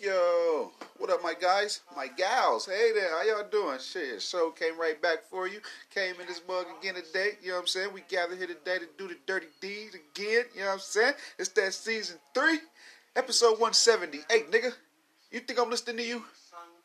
Yo, what up, my guys, my gals? Hey there, how y'all doing? Shit, show came right back for you. Came in this mug again today. You know what I'm saying? We gathered here today to do the dirty deeds again. You know what I'm saying? It's that season three, episode 178, nigga, you think I'm listening to you?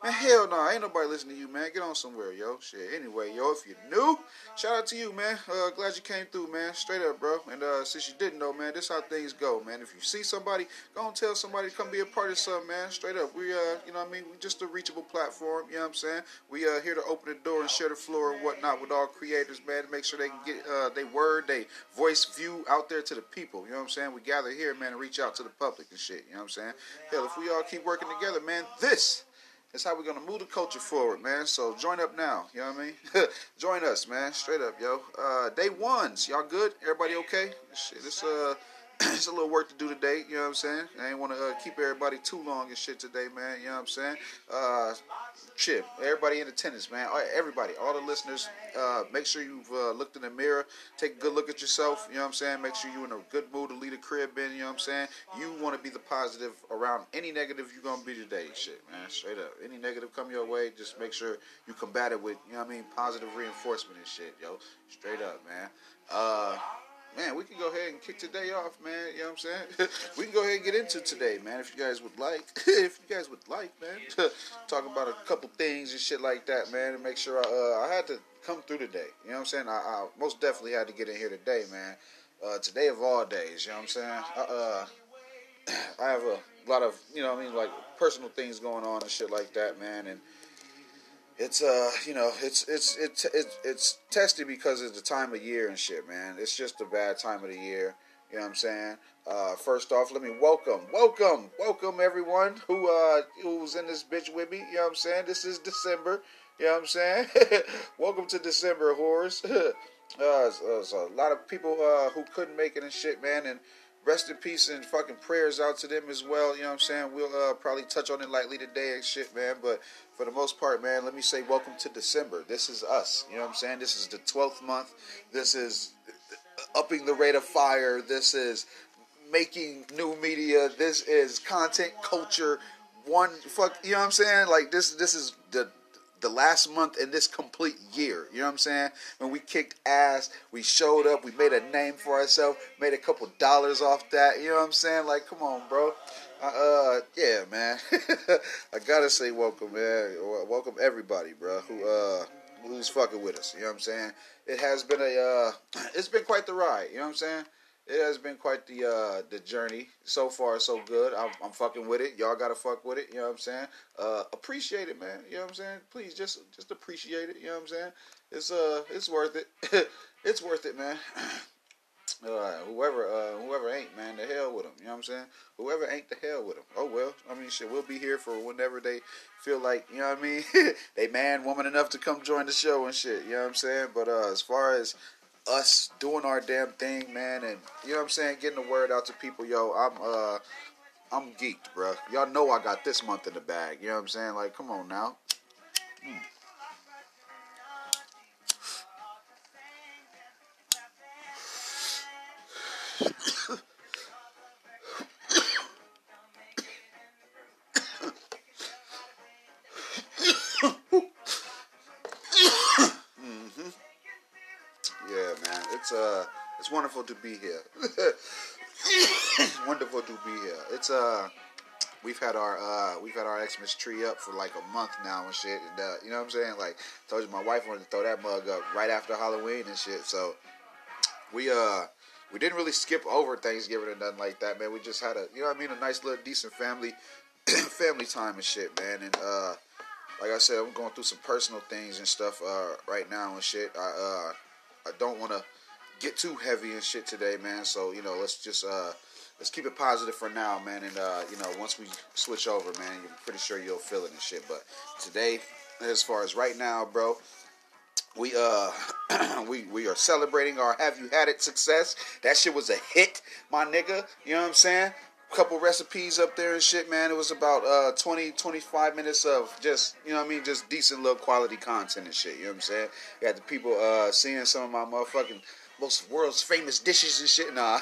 Man, hell no, ain't nobody listening to you, man. Get on somewhere, yo. Shit. Anyway, yo, if you're new, shout out to you, man. Uh, glad you came through, man. Straight up, bro. And uh, since you didn't know, man, this how things go, man. If you see somebody, go and tell somebody to come be a part of something, man. Straight up, we uh, you know what I mean? We just a reachable platform. You know what I'm saying? We uh here to open the door and share the floor and whatnot with all creators, man. To make sure they can get uh they word, they voice, view out there to the people. You know what I'm saying? We gather here, man, and reach out to the public and shit. You know what I'm saying? Hell, if we all keep working together, man, this that's how we're gonna move the culture forward, man. So join up now. You know what I mean? join us, man. Straight up, yo. Uh, day ones, y'all good? Everybody okay? Shit, it's uh, it's a little work to do today. You know what I'm saying? I ain't want to uh, keep everybody too long and shit today, man. You know what I'm saying? Uh, chip. Everybody in attendance, man. Everybody, all the listeners, uh, make sure you've uh, looked in the mirror. Take a good look at yourself. You know what I'm saying? Make sure you're in a good mood to lead a crib in. You know what I'm saying? You want to be the positive around any negative you're going to be today. Shit, man. Straight up. Any negative come your way, just make sure you combat it with, you know what I mean? Positive reinforcement and shit, yo. Straight up, man. Uh, man, we can go ahead and kick today off, man. You know what I'm saying? we can go ahead and get into today, man, if you guys would like. if you guys would like, man. Talk about a couple things and shit like that, man, and make sure I, uh, I had to come through today. You know what I'm saying? I, I most definitely had to get in here today, man. Uh, today of all days, you know what I'm saying? I, uh, I have a lot of, you know I mean, like personal things going on and shit like that, man, and it's uh you know it's it's it's it's it's testy because of the time of year and shit man. It's just a bad time of the year you know what i'm saying? Uh first off let me welcome welcome welcome everyone who uh who's in this bitch with me you know what i'm saying? This is december you know what i'm saying? Welcome to december horrors uh so a lot of people uh who couldn't make it and shit man and rest in peace and fucking prayers out to them as well. You know what I'm saying? We'll uh, probably touch on it lightly today and shit, man. But for the most part, man, let me say welcome to December. This is us. You know what I'm saying? This is the 12th month. This is upping the rate of fire. This is making new media. This is content culture. One fuck, you know what I'm saying? Like this, this is the the last month in this complete year. You know what I'm saying? When we kicked ass, we showed up, we made a name for ourselves, made a couple dollars off that. You know what I'm saying? Like, come on, bro. Uh, uh yeah, man. I gotta say, welcome, man. Welcome everybody, bro. Who uh, who's fucking with us? You know what I'm saying? It has been a uh, it's been quite the ride. You know what I'm saying? It has been quite the uh, the journey. So far, so good. I'm, I'm, fucking with it. Y'all gotta fuck with it. You know what I'm saying? Uh, appreciate it, man. You know what I'm saying? Please, just just appreciate it. You know what I'm saying? It's uh, it's worth it. it's worth it, man. Uh, whoever, uh, whoever ain't, man, the hell with them. You know what I'm saying? Whoever ain't, the hell with them. Oh well. I mean, shit, we'll be here for whenever they feel like, you know what I mean? they man, woman enough to come join the show and shit. You know what I'm saying? But uh, as far as us doing our damn thing, man, and you know what I'm saying, getting the word out to people, yo, I'm uh I'm geeked, bro. Y'all know I got this month in the bag. You know what I'm saying? Like, come on now. Mm. It's uh it's wonderful to be here. wonderful to be here. It's uh we've had our uh we've had our Xmas tree up for like a month now and shit and uh, you know what I'm saying? Like told you my wife wanted to throw that mug up right after Halloween and shit. So we uh we didn't really skip over Thanksgiving or nothing like that, man. We just had a you know what I mean, a nice little decent family family time and shit, man. And uh like I said, I'm going through some personal things and stuff uh right now and shit. I uh I don't want to get too heavy and shit today, man. So you know, let's just uh, let's keep it positive for now, man. And uh, you know, once we switch over, man, you're pretty sure you'll feel it and shit. But today, as far as right now, bro, we uh we we are celebrating our have you had it success. That shit was a hit, my nigga. You know what I'm saying? Couple recipes up there and shit, man. It was about uh 20 25 minutes of just, you know what I mean, just decent little quality content and shit, you know what I'm saying? Got the people uh seeing some of my motherfucking most world's famous dishes and shit. Nah,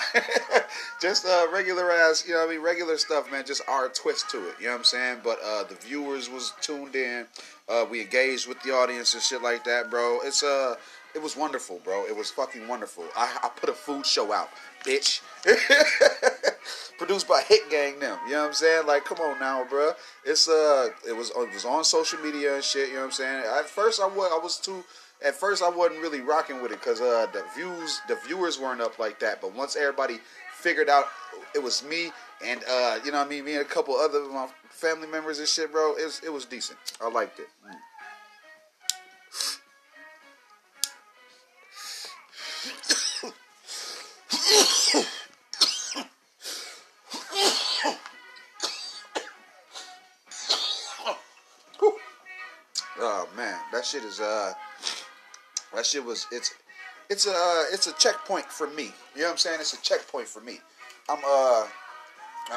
just uh, regular ass, you know what I mean, regular stuff, man. Just our twist to it, you know what I'm saying? But uh, the viewers was tuned in. Uh, we engaged with the audience and shit like that, bro. It's uh, it was wonderful, bro. It was fucking wonderful. I, I put a food show out, bitch. Produced by Hit Gang them. You know what I'm saying? Like, come on now, bro. It's uh, it was it was on social media and shit. You know what I'm saying? At first, I was I was too at first I wasn't really rocking with it because uh, the views, the viewers weren't up like that. But once everybody figured out it was me and uh, you know what I mean, me and a couple other my family members and shit, bro, it was, it was decent. I liked it. Mm. Oh man, that shit is uh that shit was it's it's a it's a checkpoint for me. You know what I'm saying? It's a checkpoint for me. I'm uh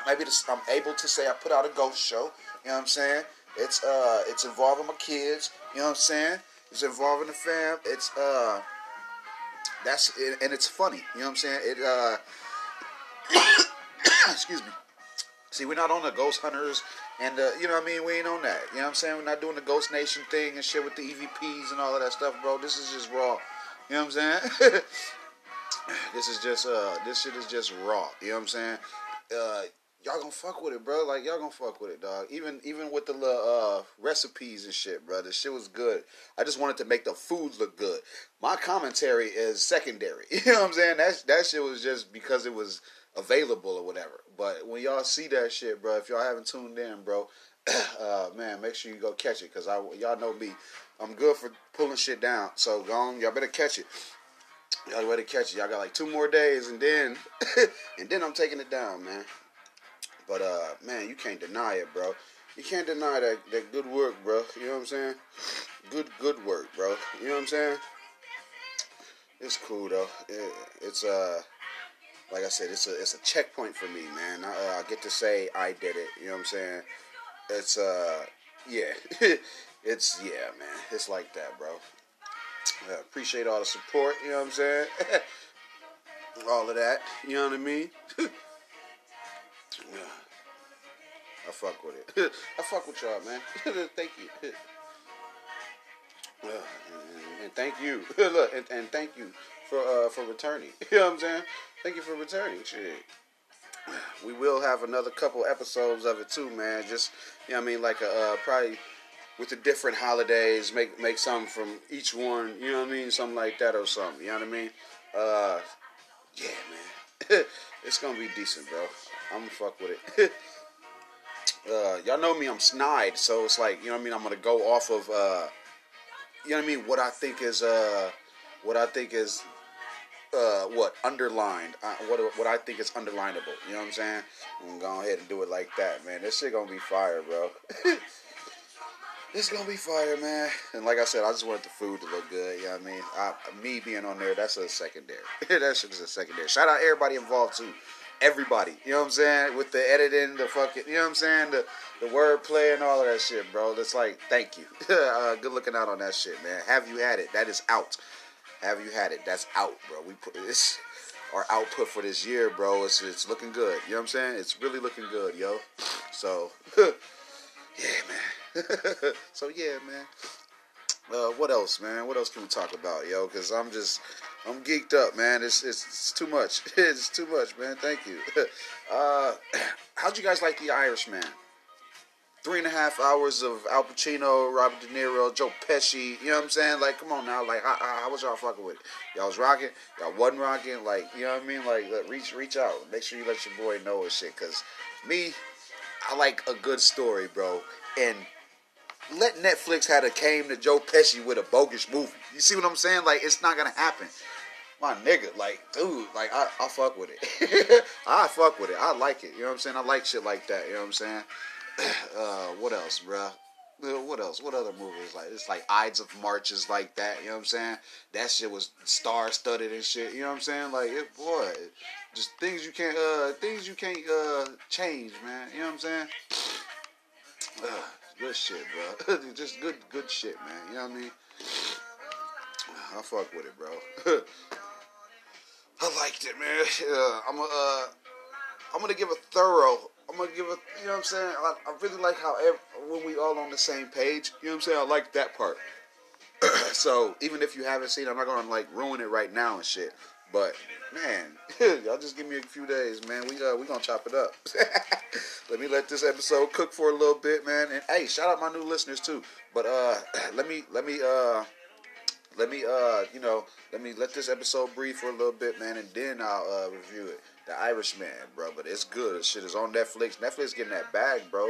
maybe I'm able to say I put out a ghost show. You know what I'm saying? It's uh it's involving my kids. You know what I'm saying? It's involving the fam. It's uh that's and it's funny. You know what I'm saying? It uh excuse me. See, we're not on the ghost hunters and uh, you know what I mean? We ain't on that. You know what I'm saying? We're not doing the Ghost Nation thing and shit with the EVPs and all of that stuff, bro. This is just raw. You know what I'm saying? this is just uh this shit is just raw. You know what I'm saying? Uh y'all gonna fuck with it, bro. Like y'all gonna fuck with it, dog. Even even with the little uh recipes and shit, bro. The shit was good. I just wanted to make the foods look good. My commentary is secondary. You know what I'm saying? That that shit was just because it was available or whatever. But when y'all see that shit, bro, if y'all haven't tuned in, bro, uh, man, make sure you go catch it, cause I y'all know me, I'm good for pulling shit down. So go on, y'all better catch it. Y'all better catch it. Y'all got like two more days, and then and then I'm taking it down, man. But uh, man, you can't deny it, bro. You can't deny that that good work, bro. You know what I'm saying? Good good work, bro. You know what I'm saying? It's cool though. It, it's uh like I said, it's a it's a checkpoint for me, man. I, uh, I get to say I did it. You know what I'm saying? It's uh yeah, it's yeah, man. It's like that, bro. Appreciate all the support. You know what I'm saying? all of that. You know what I mean? I fuck with it. I fuck with y'all, man. thank you. Uh, and, and, thank you. Look, and, and, thank you for uh, for returning. You know what I'm saying? Thank you for returning. Shit. We will have another couple episodes of it too, man. Just you know what I mean, like a uh, probably with the different holidays, make make something from each one. You know what I mean, something like that or something. You know what I mean? Uh, yeah, man. it's gonna be decent, bro. I'm gonna fuck with it. uh, y'all know me, I'm snide, so it's like you know what I mean. I'm gonna go off of uh, you know what I mean. What I think is uh, what I think is uh, what underlined, uh, what what I think is underlinable. You know what I'm saying? I'm gonna go ahead and do it like that, man. This shit gonna be fire, bro. it's gonna be fire, man. And like I said, I just want the food to look good. You know what I mean? I, me being on there, that's a secondary. that shit is a secondary. Shout out everybody involved too. Everybody, you know what I'm saying? With the editing, the fucking, you know what I'm saying? The the wordplay and all of that shit, bro. That's like, thank you. uh, good looking out on that shit, man. Have you had it? That is out. Have you had it? That's out, bro. We put this our output for this year, bro. It's it's looking good. You know what I'm saying? It's really looking good, yo. So yeah, man. so yeah, man. Uh, what else, man? What else can we talk about, yo? Because I'm just, I'm geeked up, man. It's, it's, it's too much. it's too much, man. Thank you. uh, how'd you guys like The Irishman? Three and a half hours of Al Pacino, Robert De Niro, Joe Pesci. You know what I'm saying? Like, come on now. Like, how, how was y'all fucking with it? Y'all was rocking. Y'all wasn't rocking. Like, you know what I mean? Like, reach reach out. Make sure you let your boy know and shit. Cause me, I like a good story, bro. And let Netflix had a came to Joe Pesci with a bogus movie. You see what I'm saying? Like, it's not gonna happen. My nigga, like, dude, like, I, I fuck with it. I fuck with it. I like it. You know what I'm saying? I like shit like that. You know what I'm saying? uh, what else, bruh? Uh, what else? What other movies like it's like Ides of March is like that. You know what I'm saying? That shit was star studded and shit. You know what I'm saying? Like it, boy, just things you can't, uh, things you can't uh change, man. You know what I'm saying? Uh, good shit, bro. just good, good shit, man. You know what I mean? I fuck with it, bro. I liked it, man. Uh, I'm gonna, uh, I'm gonna give a thorough. I'm gonna give a, you know what I'm saying. I, I really like how ev- when we all on the same page. You know what I'm saying. I like that part. so even if you haven't seen, it, I'm not gonna like ruin it right now and shit. But man, y'all just give me a few days, man. We uh we gonna chop it up. let me let this episode cook for a little bit, man. And hey, shout out my new listeners too. But uh, let me let me uh let me uh you know let me let this episode breathe for a little bit, man, and then I'll uh, review it. The Irishman, bro, but it's good. Shit is on Netflix. Netflix getting that bag, bro,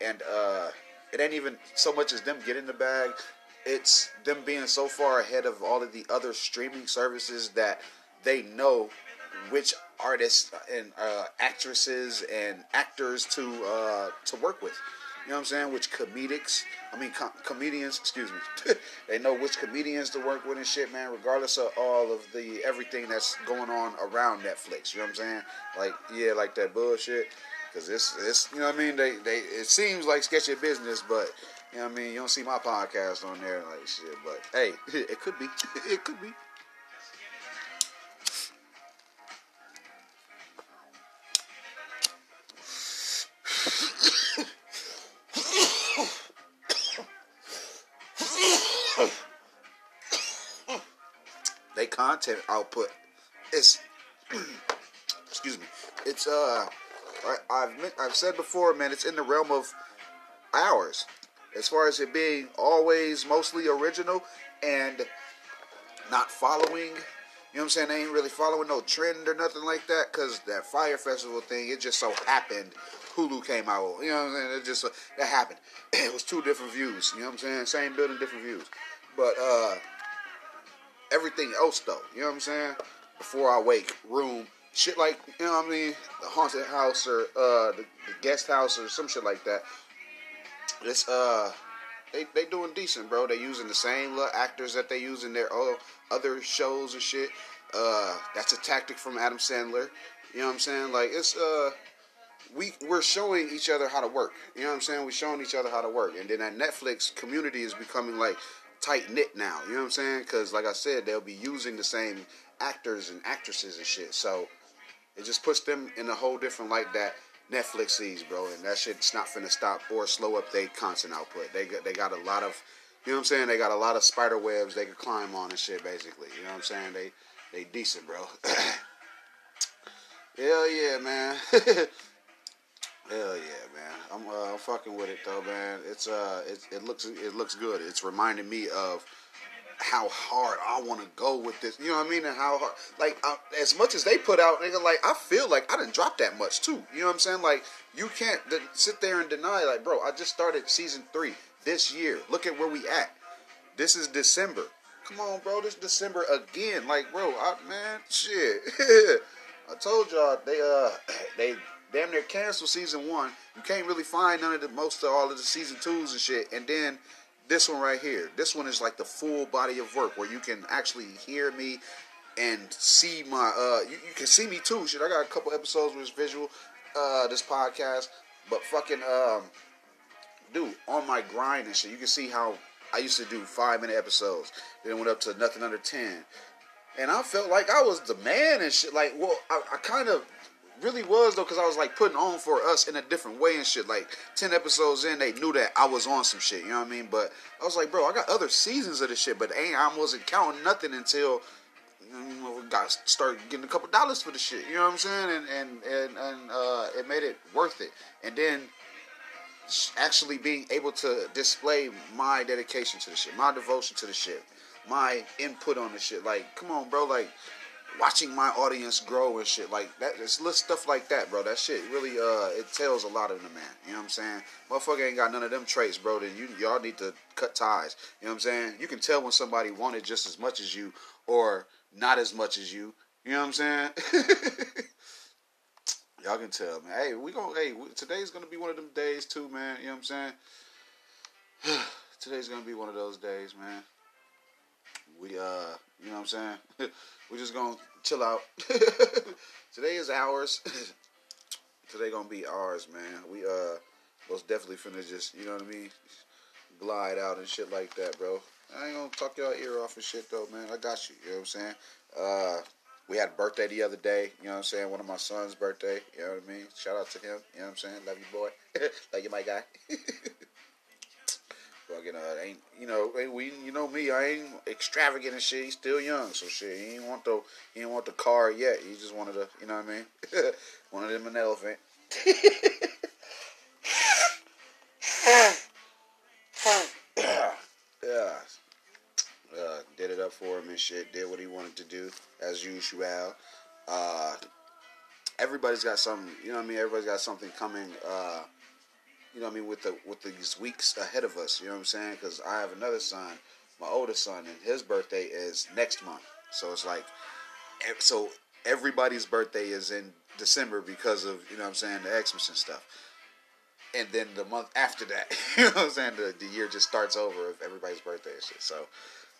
and uh it ain't even so much as them getting the bag. It's them being so far ahead of all of the other streaming services that they know which artists and uh, actresses and actors to uh, to work with. You know what I'm saying? Which comedics, I mean com- comedians, excuse me. they know which comedians to work with and shit, man. Regardless of all of the everything that's going on around Netflix. You know what I'm saying? Like yeah, like that bullshit. Cause it's it's you know what I mean. They they it seems like sketchy business, but you know what I mean. You don't see my podcast on there like shit, but hey, it could be. It could be. Output is excuse me it's uh I, I've I've said before man it's in the realm of hours as far as it being always mostly original and not following you know what I'm saying? They ain't really following no trend or nothing like that because that Fyre Festival thing, it just so happened Hulu came out. You know what I'm saying? It just, that happened. It was two different views. You know what I'm saying? Same building, different views. But, uh, everything else though, you know what I'm saying? Before I wake, room, shit like, you know what I mean? The haunted house or, uh, the, the guest house or some shit like that. It's, uh, they they doing decent, bro. They using the same little actors that they use in their other shows and shit. Uh, that's a tactic from Adam Sandler. You know what I'm saying? Like it's uh, we we're showing each other how to work. You know what I'm saying? We're showing each other how to work, and then that Netflix community is becoming like tight knit now. You know what I'm saying? Because like I said, they'll be using the same actors and actresses and shit. So it just puts them in a whole different light that Netflix sees, bro, and that shit's not finna stop or slow up their content output. They got they got a lot of, you know what I'm saying? They got a lot of spider webs they could climb on and shit, basically. You know what I'm saying? They they decent, bro. Hell yeah, man. Hell yeah, man. I'm uh, I'm fucking with it though, man. It's uh, it, it looks it looks good. It's reminding me of how hard I want to go with this. You know what I mean? And how hard, like, as much as they put out, nigga, like, I feel like I didn't drop that much too. You know what I'm saying? Like, you can't de- sit there and deny, like, bro, I just started season three this year. Look at where we at. This is December. Come on, bro. This December again. Like, bro, I, man, shit. I told y'all they uh they damn near canceled season one. You can't really find none of the most of all of the season twos and shit. And then this one right here. This one is like the full body of work where you can actually hear me and see my uh you, you can see me too. Shit, I got a couple episodes with visual uh this podcast, but fucking um dude, on my grind and shit, you can see how I used to do five minute episodes. Then went up to nothing under ten. And I felt like I was the man and shit. Like, well, I, I kind of really was though, because I was like putting on for us in a different way and shit. Like ten episodes in, they knew that I was on some shit. You know what I mean? But I was like, bro, I got other seasons of this shit, but ain't I wasn't counting nothing until we got start getting a couple dollars for the shit. You know what I'm saying? And and and and uh, it made it worth it. And then actually being able to display my dedication to the shit, my devotion to the shit, my input on the shit. Like, come on, bro. Like watching my audience grow and shit like that. It's little stuff like that, bro. That shit really uh it tells a lot of the man. You know what I'm saying? Motherfucker ain't got none of them traits, bro. Then you y'all need to cut ties. You know what I'm saying? You can tell when somebody wanted just as much as you or not as much as you. You know what I'm saying? y'all can tell, man. Hey, we gonna hey today's gonna be one of them days too, man. You know what I'm saying? today's gonna be one of those days, man. We uh, you know what I'm saying? we just gonna chill out. Today is ours. Today gonna be ours, man. We uh most definitely finna just, you know what I mean, glide out and shit like that, bro. I ain't gonna talk y'all ear off and shit though, man. I got you. You know what I'm saying? Uh, we had a birthday the other day. You know what I'm saying? One of my son's birthday. You know what I mean? Shout out to him. You know what I'm saying? Love you, boy. Love you, my guy. Fucking uh, ain't you know we you know me I ain't extravagant and shit. He's still young, so shit. He ain't want the he ain't want the car yet. He just wanted to you know what I mean. wanted him an elephant. yeah. Uh, did it up for him and shit. Did what he wanted to do as usual. Uh, everybody's got something. You know what I mean. Everybody's got something coming. Uh, you know what I mean with the with these weeks ahead of us. You know what I'm saying? Because I have another son, my oldest son, and his birthday is next month. So it's like, so everybody's birthday is in December because of you know what I'm saying the Xmas and stuff and then the month after that, you know what I'm saying? The, the year just starts over of everybody's birthday and shit. So,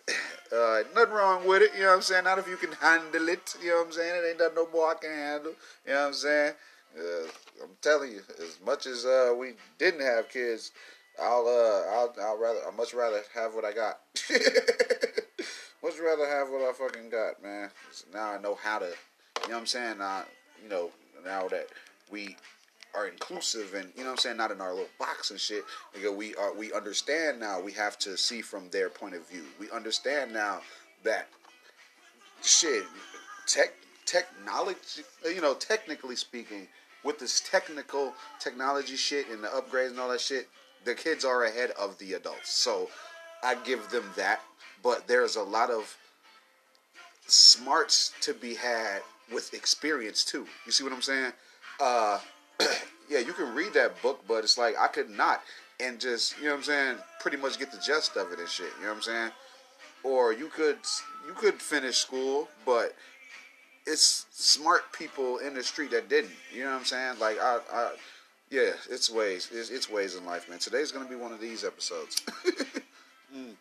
uh, nothing wrong with it, you know what I'm saying? Not if you can handle it, you know what I'm saying? It ain't nothing no more I can handle, you know what I'm saying? Uh, I'm telling you, as much as uh, we didn't have kids, I'll uh, I'll I'll rather I much rather have what I got. much rather have what I fucking got, man. Now I know how to, you know what I'm saying? Now, you know, now that we are inclusive and you know what I'm saying, not in our little box and shit. Because we are we understand now we have to see from their point of view. We understand now that shit tech technology you know, technically speaking, with this technical technology shit and the upgrades and all that shit, the kids are ahead of the adults. So I give them that. But there's a lot of smarts to be had with experience too. You see what I'm saying? Uh yeah, you can read that book, but it's like I could not and just you know what I'm saying, pretty much get the gist of it and shit. You know what I'm saying? Or you could you could finish school, but it's smart people in the street that didn't. You know what I'm saying? Like I, I yeah, it's ways. It's, it's ways in life, man. Today's gonna be one of these episodes. mm.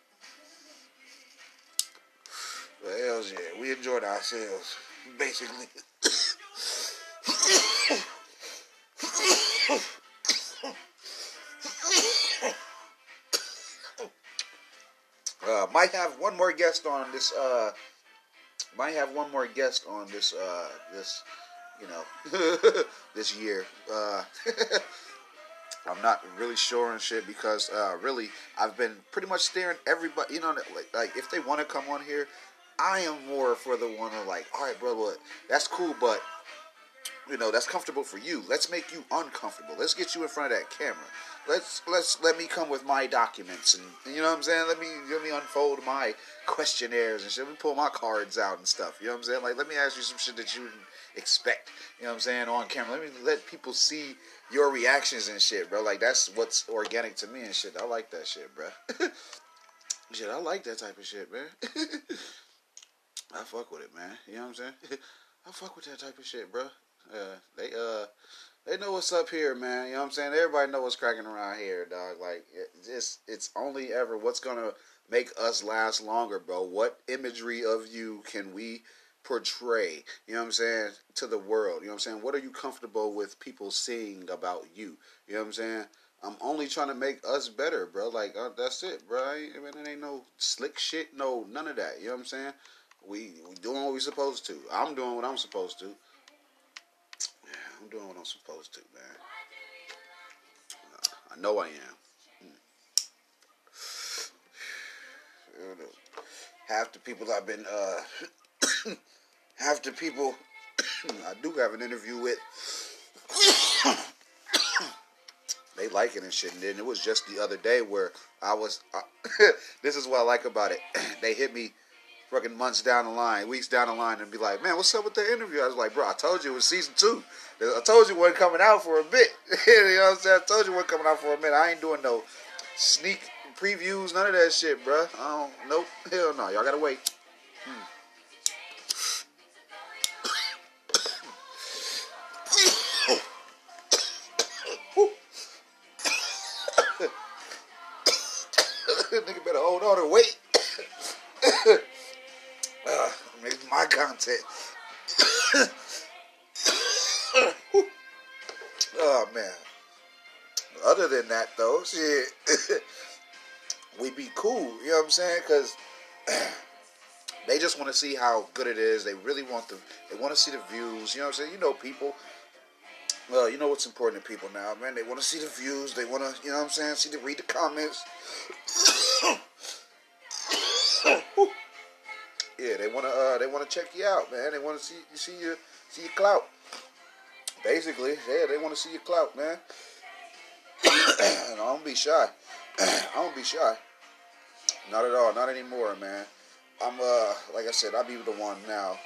But hells yeah, we enjoyed ourselves, basically. uh, might have one more guest on this. Uh, might have one more guest on this. Uh, this, you know, this year. Uh, I'm not really sure and shit because uh, really I've been pretty much staring everybody. You know, like, like if they want to come on here, I am more for the one of like, all right, bro, what? That's cool, but you know that's comfortable for you. Let's make you uncomfortable. Let's get you in front of that camera. Let's let's let me come with my documents and you know what I'm saying. Let me let me unfold my questionnaires and shit. Let me pull my cards out and stuff. You know what I'm saying? Like let me ask you some shit that you didn't expect. You know what I'm saying on camera. Let me let people see your reactions and shit, bro. Like that's what's organic to me and shit. I like that shit, bro. shit, I like that type of shit, man. I fuck with it, man. You know what I'm saying? I fuck with that type of shit, bro. Uh, they uh they know what's up here, man. You know what I'm saying? Everybody know what's cracking around here, dog. Like it's it's only ever what's gonna make us last longer, bro. What imagery of you can we portray? You know what I'm saying to the world? You know what I'm saying? What are you comfortable with people seeing about you? You know what I'm saying? I'm only trying to make us better, bro. Like uh, that's it, bro. I, I mean, it ain't no slick shit, no none of that. You know what I'm saying? We we doing what we supposed to. I'm doing what I'm supposed to. I'm doing what I'm supposed to, man. I know I am. Hmm. Half the people I've been, uh, half the people I do have an interview with, they like it and shit. And then it was just the other day where I was, this is what I like about it. they hit me fucking months down the line, weeks down the line, and be like, "Man, what's up with the interview?" I was like, "Bro, I told you it was season two. I told you it wasn't coming out for a bit. you know what I'm saying? I told you it wasn't coming out for a minute. I ain't doing no sneak previews, none of that shit, bro. I don't. Nope. Hell no. Y'all gotta wait." Hmm. Nigga better hold on and wait content. oh man. Other than that though, shit, we be cool. You know what I'm saying? Cause they just want to see how good it is. They really want the they want to see the views. You know what I'm saying? You know people. Well, you know what's important to people now, man. They want to see the views. They want to, you know what I'm saying? See the read the comments. Yeah, they want to uh, they want to check you out, man. They want to see you see your see your clout. Basically, yeah, they want to see your clout, man. I don't be shy. I don't be shy. Not at all. Not anymore, man. I'm uh like I said, I'll be the one now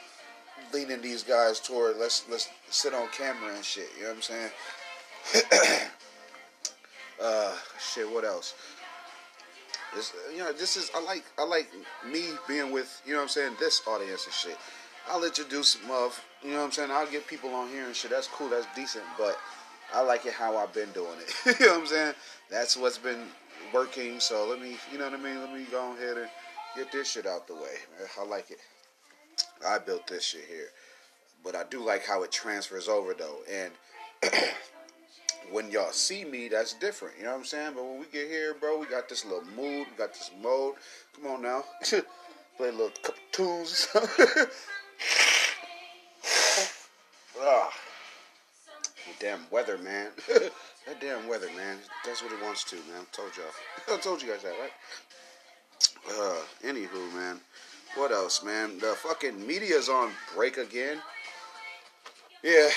leading these guys toward let's let's sit on camera and shit. You know what I'm saying? uh, shit. What else? You know, this is I like I like me being with you know what I'm saying this audience and shit. I'll introduce some of you know what I'm saying. I'll get people on here and shit. That's cool. That's decent. But I like it how I've been doing it. you know what I'm saying? That's what's been working. So let me you know what I mean. Let me go ahead and get this shit out the way. I like it. I built this shit here. But I do like how it transfers over though. And when y'all see me, that's different. You know what I'm saying? But when we get here, bro, we got this little mood, we got this mode. Come on now. Play a little couple tunes. ah. Damn weather, man. that damn weather, man. That's what it wants to, man. I told y'all. I told you guys that, right? Uh, anywho, man. What else, man? The fucking media's on break again. Yeah.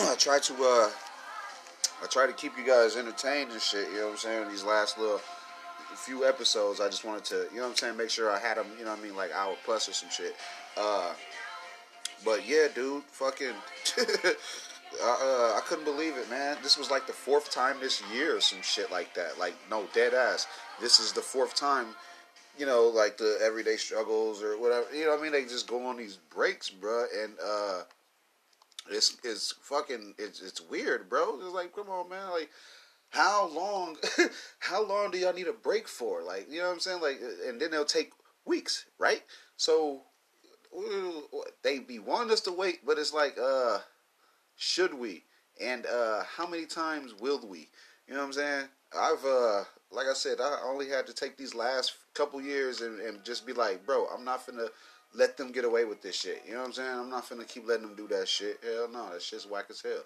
I try to uh I try to keep you guys entertained and shit, you know what I'm saying? These last little few episodes, I just wanted to, you know what I'm saying, make sure I had them, you know what I mean, like hour plus or some shit. Uh but yeah, dude, fucking uh, I couldn't believe it, man. This was like the fourth time this year or some shit like that. Like, no, dead ass. This is the fourth time, you know, like the everyday struggles or whatever. You know what I mean? They just go on these breaks, bro. And, uh, it's, it's fucking, it's, it's weird, bro. It's like, come on, man. Like, how long, how long do y'all need a break for? Like, you know what I'm saying? Like, and then they'll take weeks, right? So, they be wanting us to wait, but it's like, uh, should we? And uh, how many times will we? You know what I'm saying? I've, uh, like I said, I only had to take these last couple years and, and just be like, bro, I'm not finna let them get away with this shit. You know what I'm saying? I'm not finna keep letting them do that shit. Hell no, that shit's whack as hell.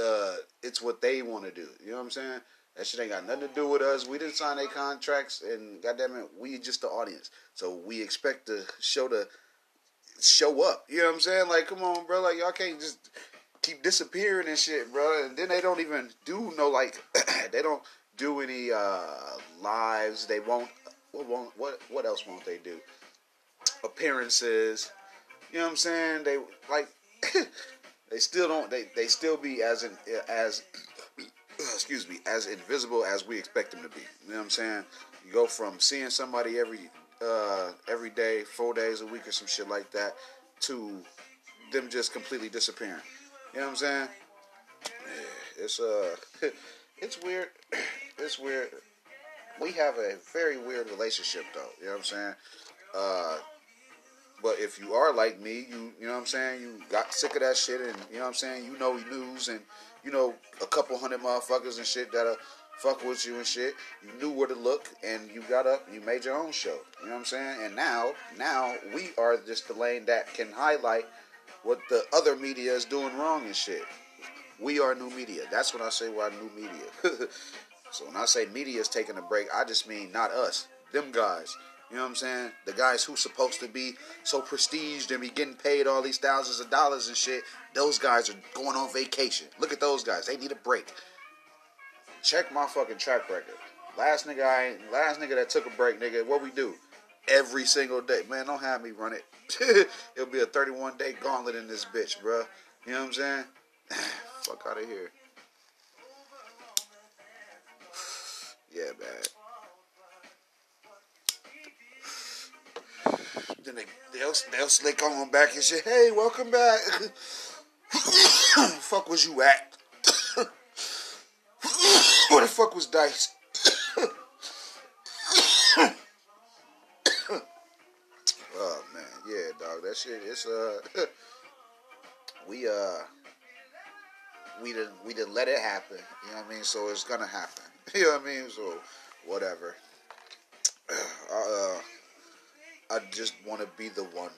Uh, it's what they want to do. You know what I'm saying? That shit ain't got nothing to do with us. We didn't sign any contracts, and goddamn it, we just the audience. So we expect the show to show up. You know what I'm saying? Like, come on, bro. Like, y'all can't just keep disappearing and shit, bro. And then they don't even do no like they don't do any uh lives. They won't what won't what what else won't they do? Appearances. You know what I'm saying? They like they still don't they they still be as in as excuse me, as invisible as we expect them to be. You know what I'm saying? You go from seeing somebody every uh every day, four days a week or some shit like that to them just completely disappearing. You know what I'm saying? It's uh, it's weird. It's weird. We have a very weird relationship, though. You know what I'm saying? Uh, but if you are like me, you you know what I'm saying, you got sick of that shit, and you know what I'm saying, you know news, and you know a couple hundred motherfuckers and shit that'll fuck with you and shit. You knew where to look, and you got up, you made your own show. You know what I'm saying? And now, now we are just the lane that can highlight what the other media is doing wrong and shit. We are new media. That's when I say we're new media. so when I say media is taking a break, I just mean not us, them guys. You know what I'm saying? The guys who's supposed to be so prestiged and be getting paid all these thousands of dollars and shit, those guys are going on vacation. Look at those guys. They need a break. Check my fucking track record. Last nigga I last nigga that took a break, nigga, what we do? Every single day. Man, don't have me run it. It'll be a 31 day gauntlet in this bitch, bro. You know what I'm saying? Fuck out of here. Yeah, man. Then they, they'll, they'll slick on back and say, hey, welcome back. fuck was you at? Where the fuck was Dice? oh man, yeah, dog. That shit. It's uh, we uh, we didn't we didn't let it happen. You know what I mean? So it's gonna happen. You know what I mean? So whatever. uh, I just want to be the one,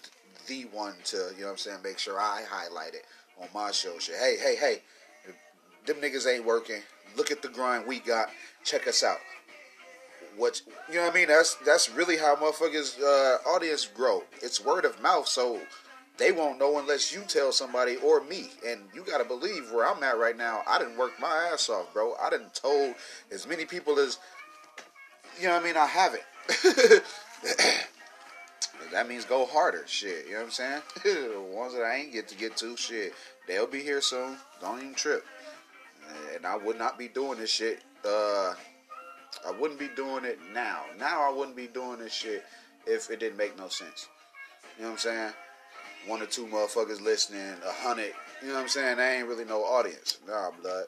the one to, you know what I'm saying, make sure I highlight it on my show. Shit. Hey, hey, hey, them niggas ain't working. Look at the grind we got. Check us out. What you know what I mean? That's that's really how motherfuckers uh, audience grow. It's word of mouth, so they won't know unless you tell somebody or me. And you gotta believe where I'm at right now. I didn't work my ass off, bro. I didn't told as many people as you know what I mean. I haven't. that means go harder. Shit, you know what I'm saying? the ones that I ain't get to get to, shit, they'll be here soon. Don't even trip. And I would not be doing this shit. Uh, I wouldn't be doing it now. Now I wouldn't be doing this shit if it didn't make no sense. You know what I'm saying? One or two motherfuckers listening, a hundred. You know what I'm saying? There ain't really no audience. Nah, blood.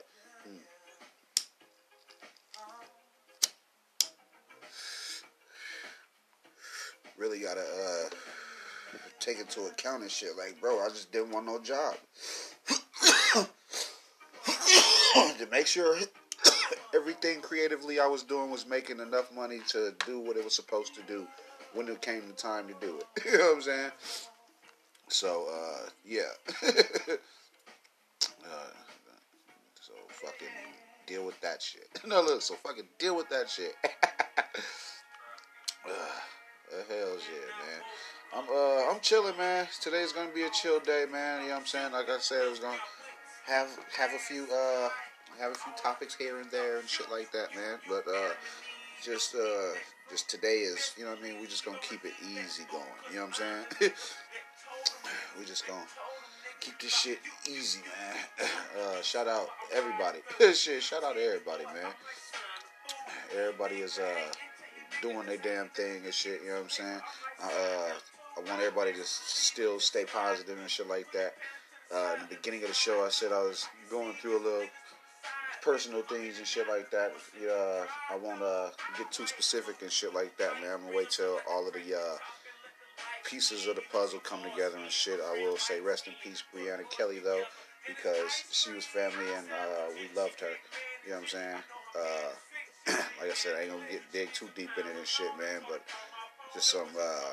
Really gotta uh, take into account and shit. Like, bro, I just didn't want no job. to make sure everything creatively I was doing was making enough money to do what it was supposed to do when it came the time to do it. you know what I'm saying? So, uh, yeah. uh, so fucking deal with that shit. no, look, so fucking deal with that shit. Uh, hell's yeah, man. I'm uh I'm chilling, man. Today's gonna be a chill day, man. You know what I'm saying? Like I said, I was gonna have have a few uh have a few topics here and there and shit like that, man. But uh just uh just today is you know what I mean, We're just gonna keep it easy going. You know what I'm saying? We're just gonna keep this shit easy, man. Uh shout out everybody. shit, shout out everybody, man. Everybody is uh doing their damn thing and shit, you know what I'm saying? Uh I want everybody to still stay positive and shit like that. Uh, in the beginning of the show, I said I was going through a little personal things and shit like that. Yeah, I won't uh, get too specific and shit like that, man. I'm gonna wait till all of the uh, pieces of the puzzle come together and shit. I will say rest in peace, Brianna Kelly, though, because she was family and uh, we loved her. You know what I'm saying? Like I said, I ain't gonna get dig too deep in it and shit, man. But just some uh,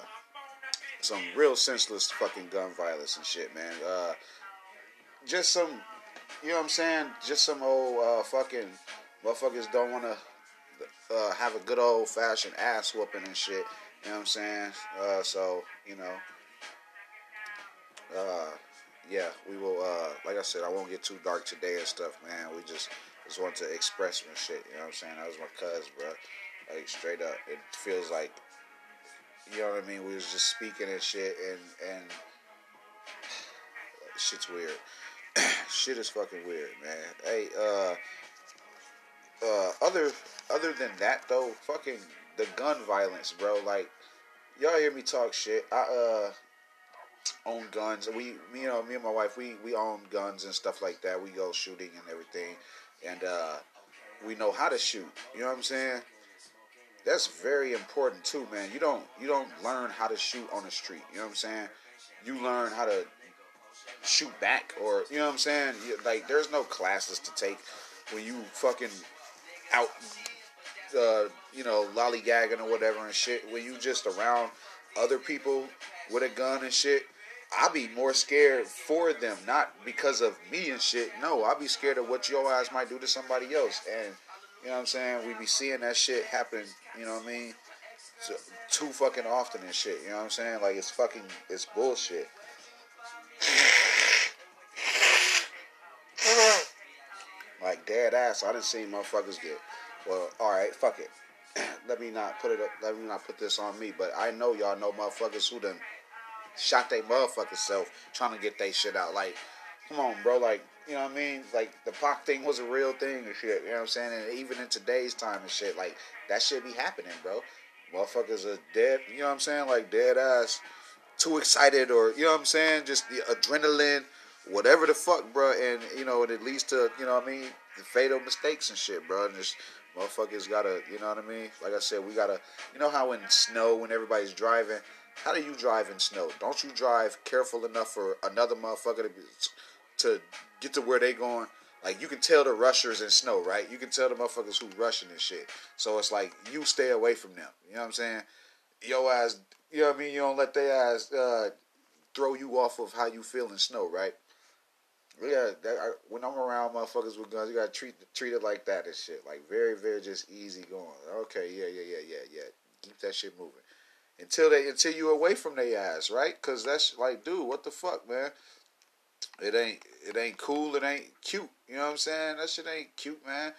some real senseless fucking gun violence and shit, man. Uh, just some, you know what I'm saying? Just some old uh, fucking motherfuckers don't want to uh, have a good old fashioned ass whooping and shit. You know what I'm saying? Uh, so you know, uh, yeah, we will. Uh, like I said, I won't get too dark today and stuff, man. We just just want to express some shit. You know what I'm saying? That was my cuz, bro. Like straight up, it feels like you know what I mean? We was just speaking and shit, and and shit's weird. shit is fucking weird, man. Hey, uh, uh, other other than that though, fucking the gun violence, bro. Like, y'all hear me talk shit. I uh own guns. We, you know, me and my wife, we we own guns and stuff like that. We go shooting and everything, and uh, we know how to shoot. You know what I'm saying? that's very important too, man. You don't you don't learn how to shoot on the street. You know what I'm saying? You learn how to shoot back, or you know what I'm saying? Like, there's no classes to take when you fucking out, uh, you know, lollygagging or whatever and shit. When you just around other people with a gun and shit. I be more scared for them, not because of me and shit. No, I be scared of what your ass might do to somebody else, and you know what I'm saying? We be seeing that shit happen, you know what I mean? So, too fucking often and shit, you know what I'm saying? Like it's fucking it's bullshit. like dead ass, I didn't see motherfuckers get well, alright, fuck it. let me not put it up let me not put this on me, but I know y'all know motherfuckers who done shot they motherfucking self trying to get they shit out. Like, come on, bro, like you know what I mean? Like the Pac thing was a real thing and shit. You know what I'm saying? And even in today's time and shit, like that shit be happening, bro. Motherfuckers are dead. You know what I'm saying? Like dead ass, too excited, or you know what I'm saying? Just the adrenaline, whatever the fuck, bro. And you know, and it leads to you know what I mean? The fatal mistakes and shit, bro. And just motherfuckers gotta, you know what I mean? Like I said, we gotta. You know how in snow when everybody's driving. How do you drive in snow? Don't you drive careful enough for another motherfucker to be, to get to where they going Like you can tell the rushers in snow, right? You can tell the motherfuckers who rushing and shit. So it's like you stay away from them. You know what I'm saying? Your ass, you know what I mean? You don't let their ass uh, throw you off of how you feel in snow, right? Yeah, that, when I'm around motherfuckers with guns, you gotta treat treat it like that and shit. Like very, very just easy going. Okay, yeah, yeah, yeah, yeah, yeah. Keep that shit moving until they until you away from their ass, right? Because that's like, dude, what the fuck, man? It ain't it ain't cool. It ain't cute. You know what I'm saying? That shit ain't cute, man.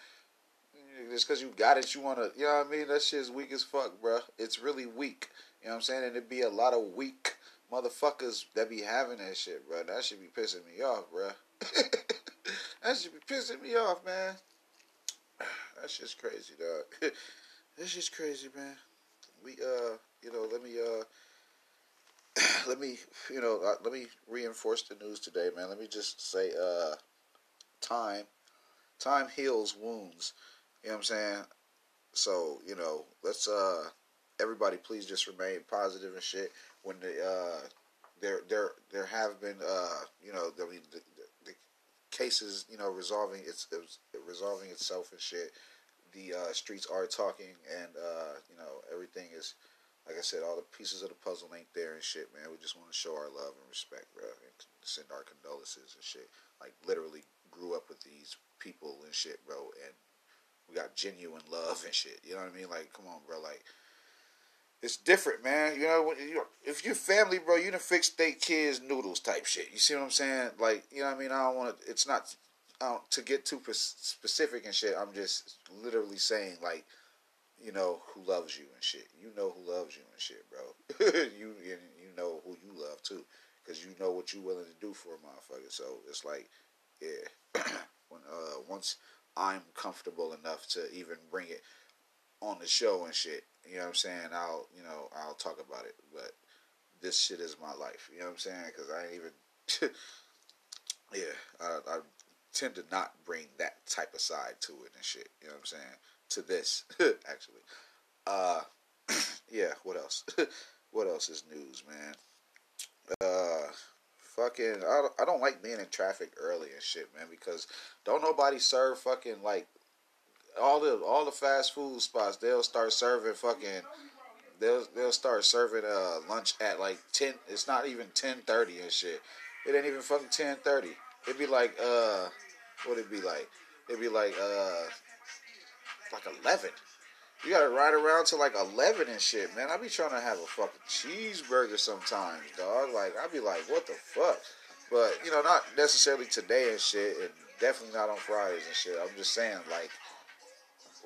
Just because you got it, you want to, you know what I mean? That shit's weak as fuck, bro. It's really weak. You know what I'm saying? And it'd be a lot of weak motherfuckers that be having that shit, bro. That should be pissing me off, bro. that should be pissing me off, man. That's just crazy, dog. That's just crazy, man. We, uh, you know, let me, uh, let me, you know, uh, let me reinforce the news today, man. Let me just say, uh, time, time heals wounds. You know what I'm saying? So, you know, let's, uh, everybody please just remain positive and shit. When the, uh, there, there, there have been, uh, you know, the, the, cases, you know, resolving its, it's resolving itself and shit. The uh, streets are talking, and uh, you know, everything is like I said, all the pieces of the puzzle ain't there and shit, man. We just want to show our love and respect, bro, and send our condolences and shit. Like literally grew up with these people and shit, bro, and we got genuine love and shit. You know what I mean? Like, come on, bro, like. It's different, man. You know, if your family, bro, you done fix their kids noodles type shit. You see what I'm saying? Like, you know what I mean? I don't want to. It's not to get too specific and shit. I'm just literally saying, like, you know who loves you and shit. You know who loves you and shit, bro. you you know who you love too, because you know what you're willing to do for a motherfucker. So it's like, yeah, when uh once I'm comfortable enough to even bring it on the show and shit, you know what I'm saying? I'll you know I'll talk about it, but this shit is my life. You know what I'm saying? Because I ain't even. yeah, I, I tend to not bring that type of side to it and shit. You know what I'm saying? To this actually. Uh, yeah. What else? what else is news, man? Uh, fucking. I don't, I don't like being in traffic early and shit, man, because don't nobody serve fucking like all the all the fast food spots. They'll start serving fucking. They'll they'll start serving uh lunch at like ten. It's not even ten thirty and shit. It ain't even fucking ten thirty. It'd be like uh, what it be like? It'd be like uh like 11. You gotta ride around to like 11 and shit, man. I be trying to have a fucking cheeseburger sometimes, dog. Like, I be like, what the fuck? But, you know, not necessarily today and shit, and definitely not on Fridays and shit. I'm just saying, like,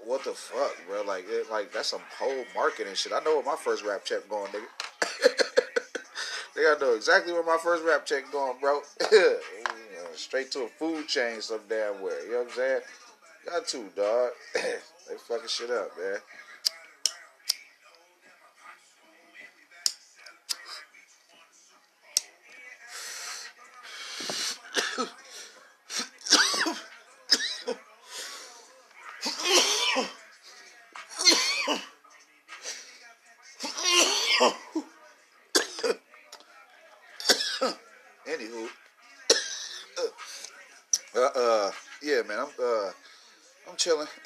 what the fuck, bro? Like, it, like that's some whole marketing and shit. I know where my first rap check going, nigga. they gotta know exactly where my first rap check going, bro. straight to a food chain some damn where. You know what I'm saying? Got to, dog. They fucking shit up, man.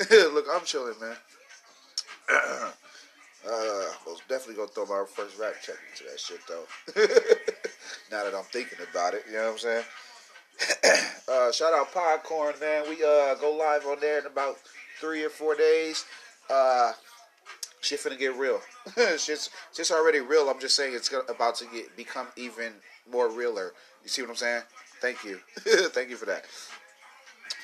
Look, I'm chilling, man. uh, was definitely gonna throw my first rap check into that shit though. now that I'm thinking about it, you know what I'm saying. uh, shout out Podcorn, man. We uh go live on there in about three or four days. Uh, shit finna get real. shit's just already real. I'm just saying it's about to get become even more realer. You see what I'm saying? Thank you. Thank you for that.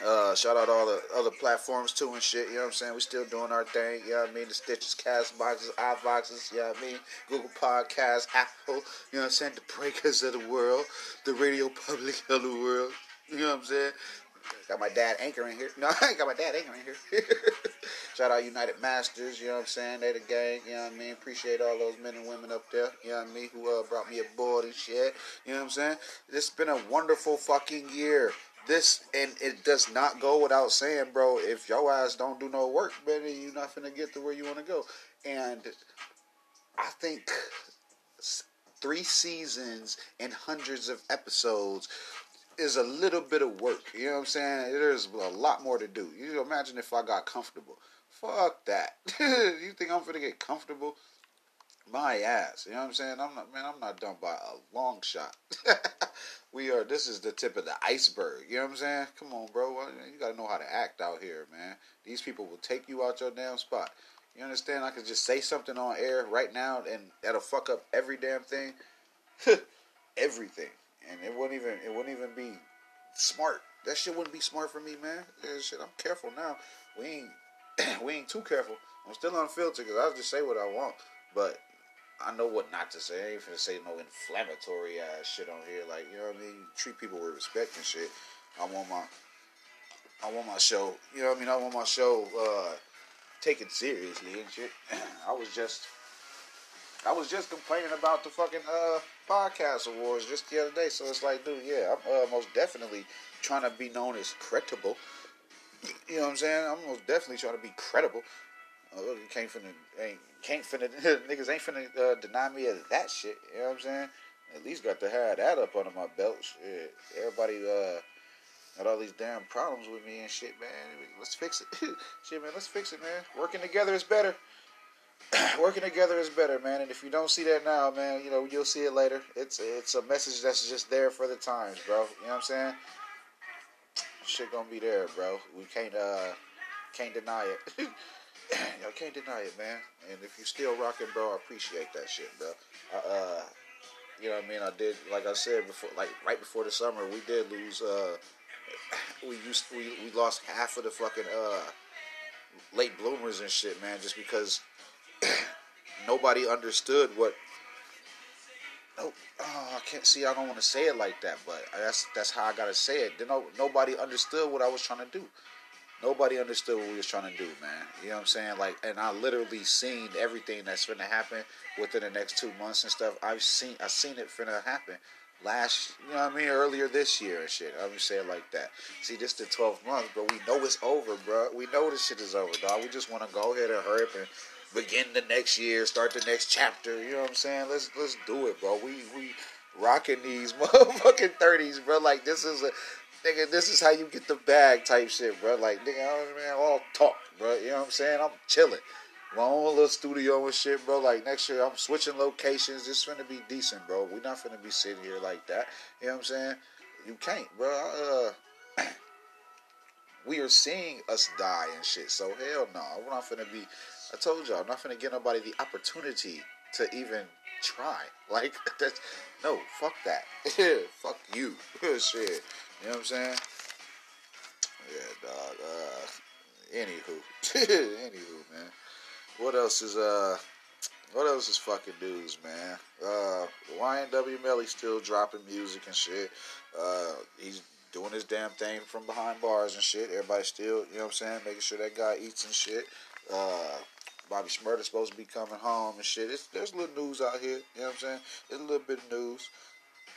Uh, shout out all the other platforms too and shit. You know what I'm saying? We still doing our thing. You know what I mean? The Stitches, Cast Boxes, iBoxes. You know what I mean? Google Podcasts, Apple. You know what I'm saying? The breakers of the world, the radio public of the world. You know what I'm saying? Got my dad anchoring here. No, I ain't got my dad anchoring here. Shout out United Masters, you know what I'm saying? They the gang, you know what I mean? Appreciate all those men and women up there, you know what I mean, who uh, brought me aboard and shit. You know what I'm saying? It's been a wonderful fucking year this and it does not go without saying, bro. If your ass don't do no work, baby, you're not gonna get to where you want to go. And I think three seasons and hundreds of episodes is a little bit of work. You know what I'm saying? There's a lot more to do. You imagine if I got comfortable. Fuck that. you think I'm gonna get comfortable? My ass. You know what I'm saying? I'm not man, I'm not done by a long shot. we are this is the tip of the iceberg. You know what I'm saying? Come on, bro. You gotta know how to act out here, man. These people will take you out your damn spot. You understand? I could just say something on air right now and that'll fuck up every damn thing. Everything and it wouldn't even it wouldn't even be smart. That shit wouldn't be smart for me, man. Yeah, shit, I'm careful now. We ain't we ain't too careful. I'm still unfiltered because I'll just say what I want, but I know what not to say. I ain't finna say no inflammatory ass shit on here. Like you know what I mean. Treat people with respect and shit. I want my I want my show. You know what I mean. I want my show uh, taken seriously and shit. I was just I was just complaining about the fucking uh, podcast awards just the other day. So it's like, dude, yeah, I'm uh, most definitely trying to be known as credible. You know what I'm saying? I'm most definitely trying to be credible. Uh, can't finna, ain't, can't finna, niggas ain't finna uh, deny me of that shit. You know what I'm saying? At least got to have that up under my belt. Shit. Everybody uh, got all these damn problems with me and shit, man. Let's fix it. shit, man, let's fix it, man. Working together is better. working together is better, man. And if you don't see that now, man, you know you'll see it later. It's it's a message that's just there for the times, bro. You know what I'm saying? Shit gonna be there, bro. We can't uh can't deny it. Y'all can't deny it, man. And if you still rocking, bro, I appreciate that shit, bro. I, uh, you know what I mean? I did, like I said before, like right before the summer, we did lose. Uh, we used we we lost half of the fucking uh late bloomers and shit, man, just because nobody understood what. Oh, oh, I can't see. I don't want to say it like that, but that's that's how I gotta say it. No, nobody understood what I was trying to do. Nobody understood what we was trying to do, man. You know what I'm saying? Like, and I literally seen everything that's gonna happen within the next two months and stuff. I've seen, I seen it finna happen last, you know what I mean, earlier this year and shit. I'm just saying like that. See, this the 12 months, bro. We know it's over, bro. We know this shit is over, dog. We just want to go ahead and hurry up and begin the next year, start the next chapter. You know what I'm saying? Let's let's do it, bro. We we rocking these motherfucking thirties, bro. Like this is a nigga. This is how you get the bag, type shit, bro. Like nigga, I don't man, all talk, bro. You know what I'm saying? I'm chilling. My own little studio and shit, bro. Like next year, I'm switching locations. It's gonna be decent, bro. We're not gonna be sitting here like that. You know what I'm saying? You can't, bro. Uh, we are seeing us die and shit. So hell no, we're not gonna be I told y'all, I'm not gonna give nobody the opportunity to even try. Like that's no, fuck that. fuck you. Shit. You know what I'm saying? Yeah, dog. Uh anywho. anywho, man. What else is uh what else is fucking news, man? Uh YNW Melly still dropping music and shit. Uh he's doing his damn thing from behind bars and shit. Everybody still, you know what I'm saying, making sure that guy eats and shit. Uh Bobby Shmurda's supposed to be coming home and shit. It's, there's a little news out here. You know what I'm saying? There's a little bit of news.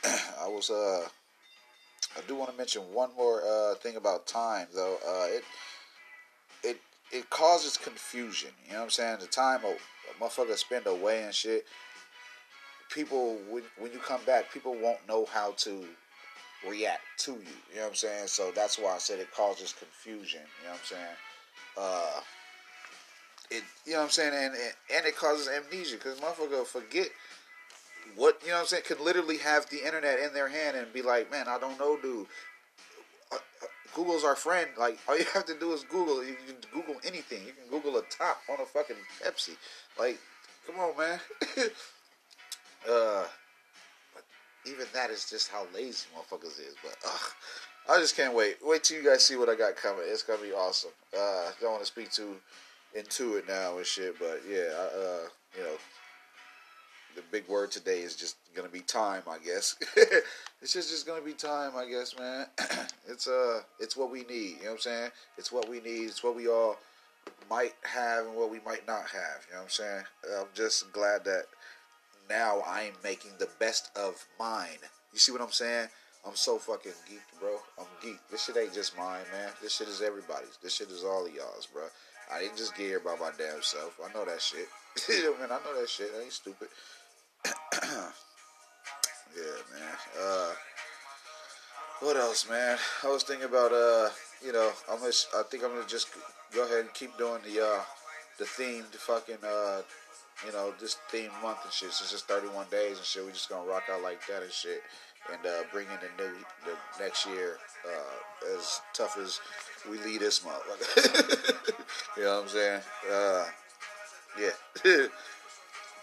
I was uh, I do want to mention one more uh thing about time though. Uh, it it it causes confusion. You know what I'm saying? The time a, a motherfucker spend away and shit. People when when you come back, people won't know how to react to you. You know what I'm saying? So that's why I said it causes confusion. You know what I'm saying? Uh it you know what I'm saying, and and, and it causes amnesia because motherfucker forget what you know what I'm saying. Could literally have the internet in their hand and be like, man, I don't know, dude. Uh, uh, Google's our friend. Like all you have to do is Google. You can Google anything. You can Google a top on a fucking Pepsi. Like, come on, man. uh, but even that is just how lazy motherfuckers is. But ugh, I just can't wait. Wait till you guys see what I got coming. It's gonna be awesome. Uh, don't want to speak too into it now and shit. But yeah, uh, you know, the big word today is just gonna be time, I guess. it's just just gonna be time, I guess, man. it's uh, it's what we need. You know what I'm saying? It's what we need. It's what we all might have and what we might not have. You know what I'm saying? I'm just glad that now I'm making the best of mine. You see what I'm saying? I'm so fucking geeked, bro. I'm geeked. This shit ain't just mine, man. This shit is everybody's. This shit is all of y'all's, bro. I didn't just get here by my damn self. I know that shit. man, I know that shit. I ain't stupid. yeah, man. Uh, What else, man? I was thinking about uh, you know, I'm gonna, I think I'm gonna just go ahead and keep doing the uh, the themed fucking uh, you know, this theme month and shit. Since it's 31 days and shit, we just gonna rock out like that and shit, and uh, bring in the new the next year uh, as tough as we lead this month. you know what I'm saying? Uh, yeah.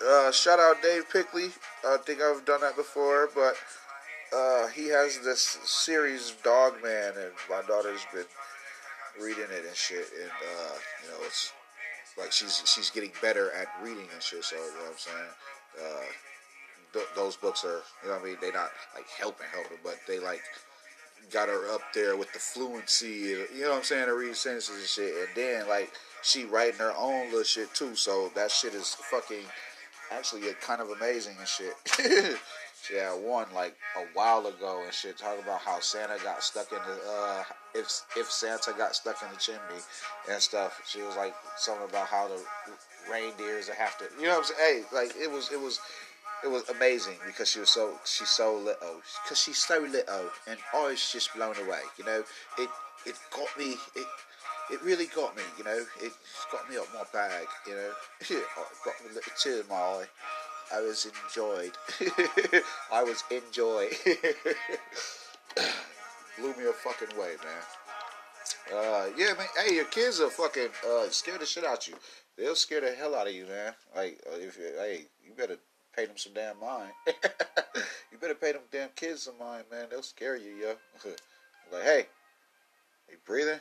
uh, shout out Dav Pilkey. I think I've done that before, but uh, he has this series Dog Man, and my daughter's been reading it and shit, and uh, you know it's like she's she's getting better at reading and shit. So you know what I'm saying. Uh, th- those books are you know what I mean. They're not like helping helping, but they like got her up there with the fluency. You know what I'm saying to read sentences and shit, and then like she writing her own little shit too. So that shit is fucking actually kind of amazing and shit. She had one like a while ago and shit talking about how Santa got stuck in the uh, if if Santa got stuck in the chimney and stuff. She was like something about how the reindeers have to you know what I'm saying? Hey, like it was it was it was amazing because she was so she's so little because she's so little and I was just blown away. You know, it it got me it it really got me. You know, it got me up my bag. You know, it got a little tear in my eye. I was enjoyed. I was enjoy. Blew me a fucking way, man. Uh, yeah, man. Hey, your kids are fucking uh, scare the shit out you. They'll scare the hell out of you, man. Like, uh, if you, hey, you better pay them some damn mind. you better pay them damn kids some mind, man. They'll scare you, yo. like, hey, you breathing?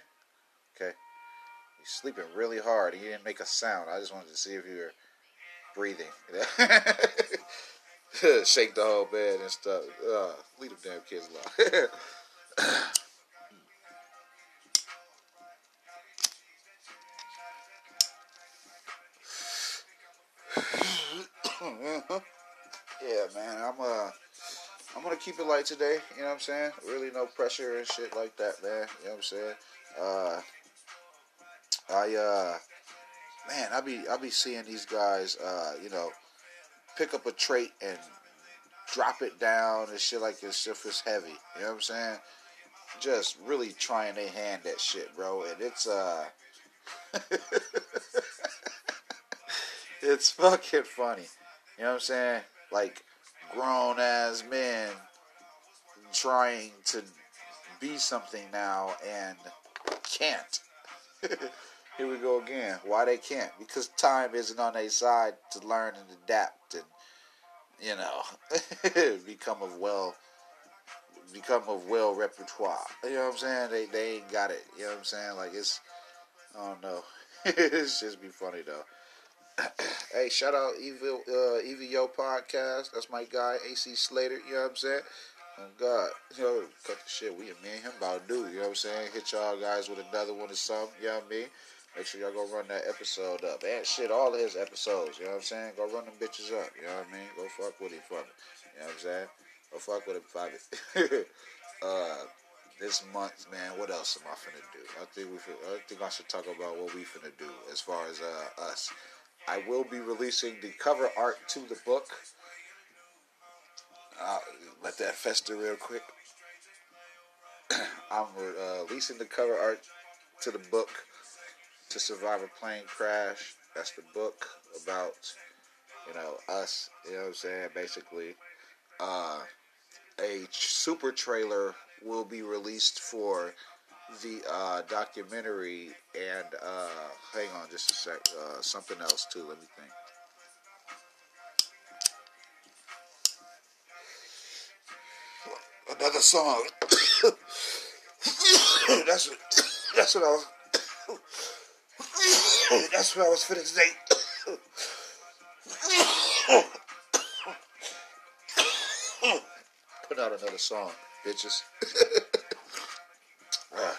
Sleeping really hard. and You didn't make a sound. I just wanted to see if you were breathing. Shake the whole bed and stuff. Uh, leave them damn kids alone. yeah, man. I'm uh, I'm gonna keep it light today. You know what I'm saying? Really, no pressure and shit like that, man. You know what I'm saying? Uh, I uh man, I be I be seeing these guys, uh, you know, pick up a trait and drop it down and shit like this if it's heavy. You know what I'm saying? Just really trying their hand at shit, bro. And it's uh it's fucking funny. You know what I'm saying? Like grown ass men trying to be something now and can't. here we go again. Why they can't? Because time isn't on their side to learn and adapt and you know become of well become of well repertoire. You know what I'm saying? They they ain't got it. You know what I'm saying? Like it's I don't know. it's just be funny though. hey, shout out Evil uh, EVO podcast. That's my guy AC Slater. You know what I'm saying? Oh God, you know, cut the shit. We and me and him about to do. You know what I'm saying? Hit y'all guys with another one or something. You know what I mean? Make sure y'all go run that episode up. And shit, all of his episodes. You know what I'm saying? Go run them bitches up. You know what I mean? Go fuck with him for me. You know what I'm saying? Go fuck with him for me. uh, this month, man, what else am I finna do? I think we. I think I should talk about what we finna do as far as uh, us. I will be releasing the cover art to the book. Uh, let that fester real quick. I'm uh, releasing the cover art to the book to survive a plane crash. That's the book about, you know, us. You know what I'm saying? Basically, uh, a super trailer will be released for the uh, documentary. And uh, hang on just a sec. Uh, something else too. Let me think. Another song. that's what. That's what I was. That's what I was finna say. Put out another song, bitches. uh,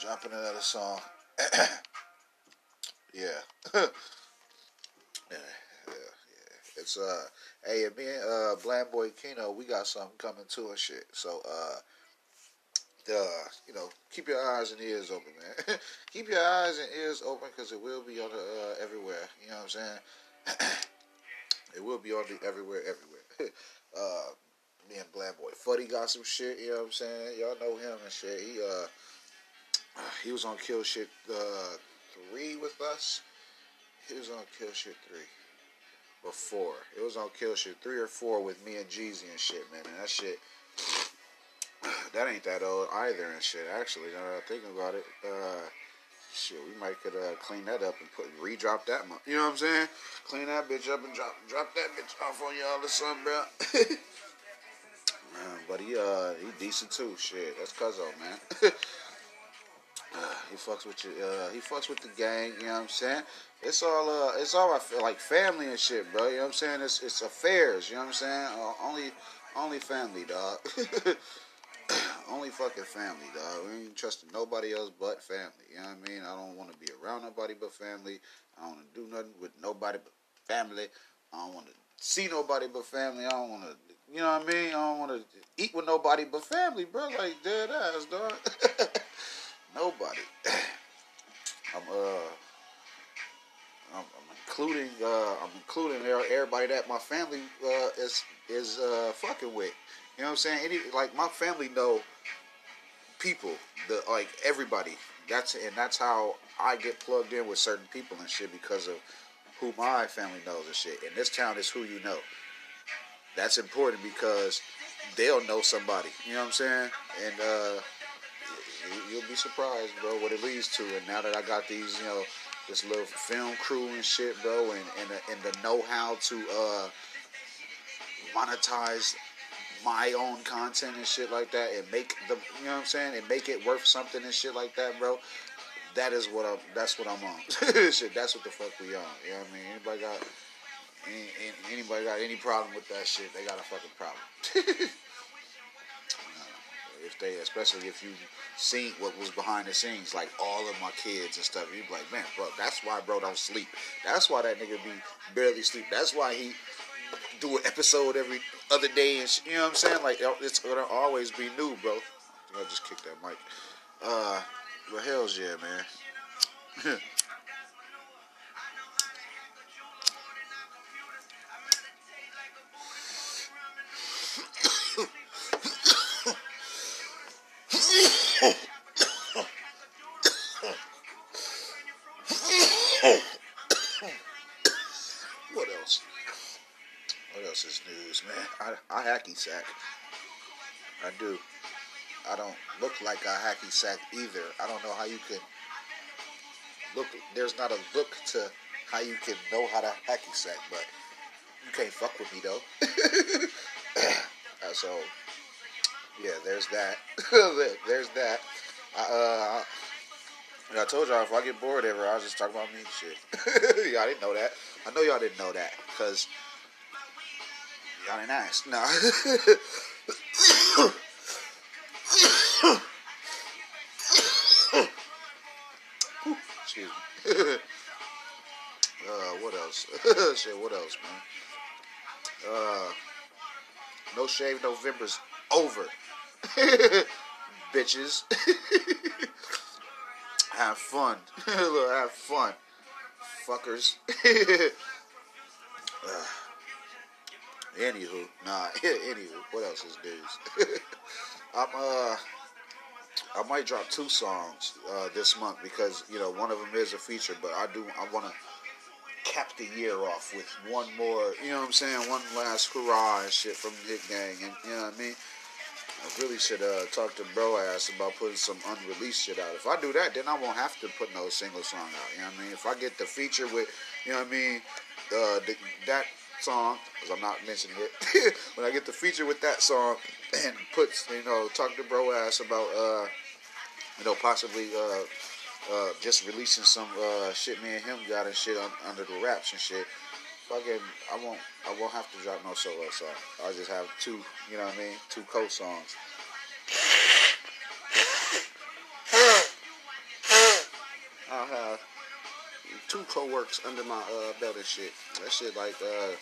dropping another song. yeah. yeah. Yeah. It's uh hey me and uh Bland Boy Kino, we got something coming too and shit. So uh uh, you know, keep your eyes and ears open, man. keep your eyes and ears open because it will be on the uh, everywhere. You know what I'm saying? it will be on the everywhere, everywhere. uh, me and Black Boy Fuddy got some shit. You know what I'm saying? Y'all know him and shit. He uh he was on Kill Shit uh, three with us. He was on Kill Shit three or four. It was on Kill Shit three or four with me and Jeezy and shit, man. And that shit, that ain't that old either and shit. Actually, now that I'm thinking about it, uh, shit, we might could uh, clean that up and put re-drop that. Mo- you know what I'm saying? Clean that bitch up and drop drop that bitch off on y'all or something, bro. man, but he uh he decent too. Shit, that's Cuzzo, man. Uh, he fucks with you. Uh, he fucks with the gang. You know what I'm saying? It's all. Uh, it's all like family and shit, bro. You know what I'm saying? It's it's affairs. You know what I'm saying? Uh, only only family, dog. only fucking family, dog. We ain't trusting nobody else but family. You know what I mean? I don't want to be around nobody but family. I don't want to do nothing with nobody but family. I don't want to see nobody but family. I don't want to, you know what I mean? I don't want to eat with nobody but family, bro. Like dead ass, dog. Nobody. I'm uh. I'm, I'm including uh, I'm including everybody that my family uh, is is uh, fucking with. You know what I'm saying? Any like my family know people, the like everybody. That's and that's how I get plugged in with certain people and shit because of who my family knows and shit. And this town is who you know. That's important because they'll know somebody. You know what I'm saying? And uh, you'll be surprised, bro, what it leads to. And now that I got these, you know, this little film crew and shit, bro, and and and the know-how to uh, monetize my own content and shit like that, and make the, you know what I'm saying, and make it worth something and shit like that, bro. That is what I'm. That's what I'm on. shit, that's what the fuck we on. You know what I mean? Anybody got any, anybody got any problem with that shit? They got a fucking problem. if they, especially if you seen what was behind the scenes, like all of my kids and stuff, you be like, man, bro, that's why bro don't sleep. That's why that nigga be barely sleep. That's why he do an episode every other day and you know what I'm saying? Like it's gonna always be new, bro. I just kicked that mic. Uh, well, hell's yeah, man. sack. I do. I don't look like a hacky sack either. I don't know how you can look. There's not a look to how you can know how to hacky sack, but you can't fuck with me though. so yeah, there's that. there's that. I, uh, I told y'all if I get bored ever, I'll just talk about me shit. y'all didn't know that. I know y'all didn't know that because ask. No. Excuse me. uh, what else? shit, what else, man? Uh, no shave November's over. Bitches. have fun. have fun. Fuckers. uh, anywho, nah, anywho, what else is news? I'm, uh, I might drop two songs uh, this month because, you know, one of them is a feature, but I do, I want to cap the year off with one more, you know what I'm saying, one last hurrah and shit from Hit Gang, and you know what I mean? I really should uh, talk to bro ass about putting some unreleased shit out. If I do that, then I won't have to put no single song out. You know what I mean? If I get the feature with, you know what I mean, uh, the, that song, because I'm not mentioning it, when I get the feature with that song and put, you know, talk to bro ass about, uh, you know, possibly uh, uh, just releasing some uh, shit me and him got and shit on, under the raps and shit. Fucking, I won't, I won't have to drop no solo song. I'll just have two, you know what I mean, two co-songs. I'll have two co-works under my uh, belt and shit. That shit like uh,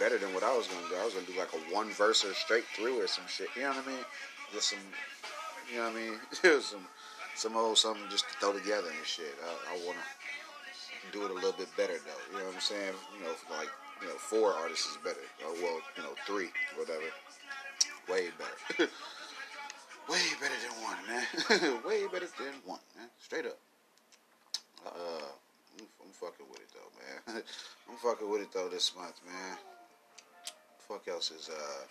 better than what I was gonna do. I was gonna do like a one verse or straight through or some shit. You know what I mean? Just some, you know what I mean? some some old something just to throw together and shit. I, I wanna do it a little bit better though. You know what I'm saying? You know, like you know, four artists is better. Or well, you know, three, whatever. Way better. Way better than one, man. Way better than one, man. Straight up. Uh, I'm, I'm fucking with it though, man. I'm fucking with it though this month, man. Fuck else is uh,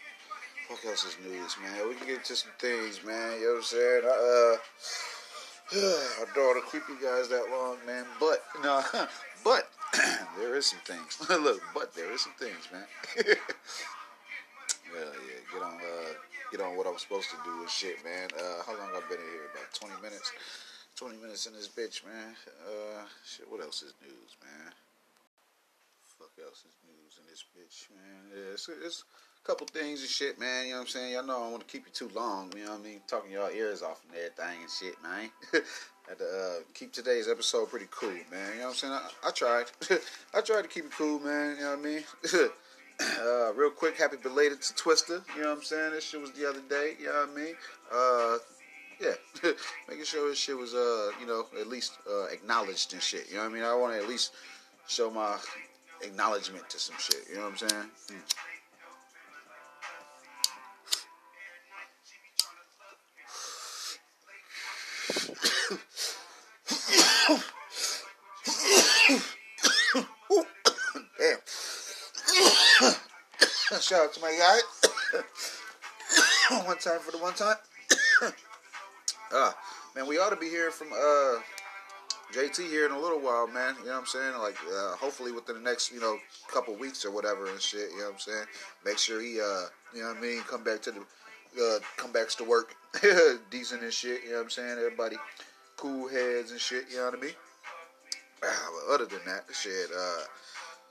fuck else is news, man. We can get to some things, man. You know what I'm saying? Uh, I don't want to keep you guys that long, man. But no, but there is some things. Look, but there is some things, man. well, yeah, get on, uh, get on what I'm supposed to do and shit, man. Uh, how long I've been in here? About 20 minutes. 20 minutes in this bitch, man. Uh, shit, what else is news, man? Fuck else is news in this bitch, man. Yeah, it's, it's a couple things and shit, man. You know what I'm saying? Y'all know I don't want to keep you too long. You know what I mean? Talking y'all ears off and everything and shit, man. Had to uh, keep today's episode pretty cool, man. You know what I'm saying? I, I tried. I tried to keep it cool, man. You know what I mean? uh, real quick, happy belated to Twister. You know what I'm saying? This shit was the other day. You know what I mean? Uh, yeah, making sure this shit was, uh, you know, at least uh, acknowledged and shit. You know what I mean? I want to at least show my acknowledgement to some shit. You know what I'm saying? Mm. Shout out to my guy. one time for the one time. uh, man, we ought to be hearing from uh, JT here in a little while, man. You know what I'm saying? Like, uh, hopefully within the next, you know, couple weeks or whatever and shit. You know what I'm saying? Make sure he, uh, you know what I mean, come back to the, uh, come back to work decent and shit. You know what I'm saying? Everybody cool heads and shit. You know what I mean? Ah, but other than that, shit. Uh,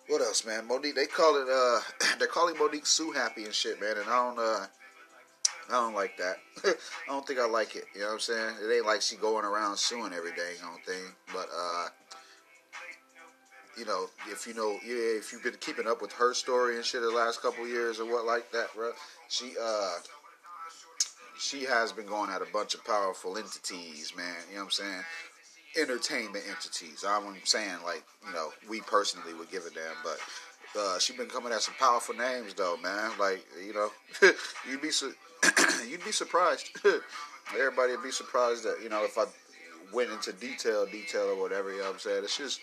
what else, man? Mo'Nique, they call it. Uh, they're calling Mo'Nique Sue happy and shit, man. And I don't. Uh, I don't like that. I don't think I like it. You know what I'm saying? It ain't like she going around suing every know thing. But uh, you know, if you know, yeah, if you've been keeping up with her story and shit the last couple years or what like that, bro, she uh, she has been going at a bunch of powerful entities, man. You know what I'm saying? Entertainment entities. I'm saying like, you know, we personally would give a damn, but uh, she been coming at some powerful names though, man. Like, you know, you'd be su- you'd be surprised. Everybody would be surprised that you know if I went into detail, detail or whatever. You know what I'm saying? It's just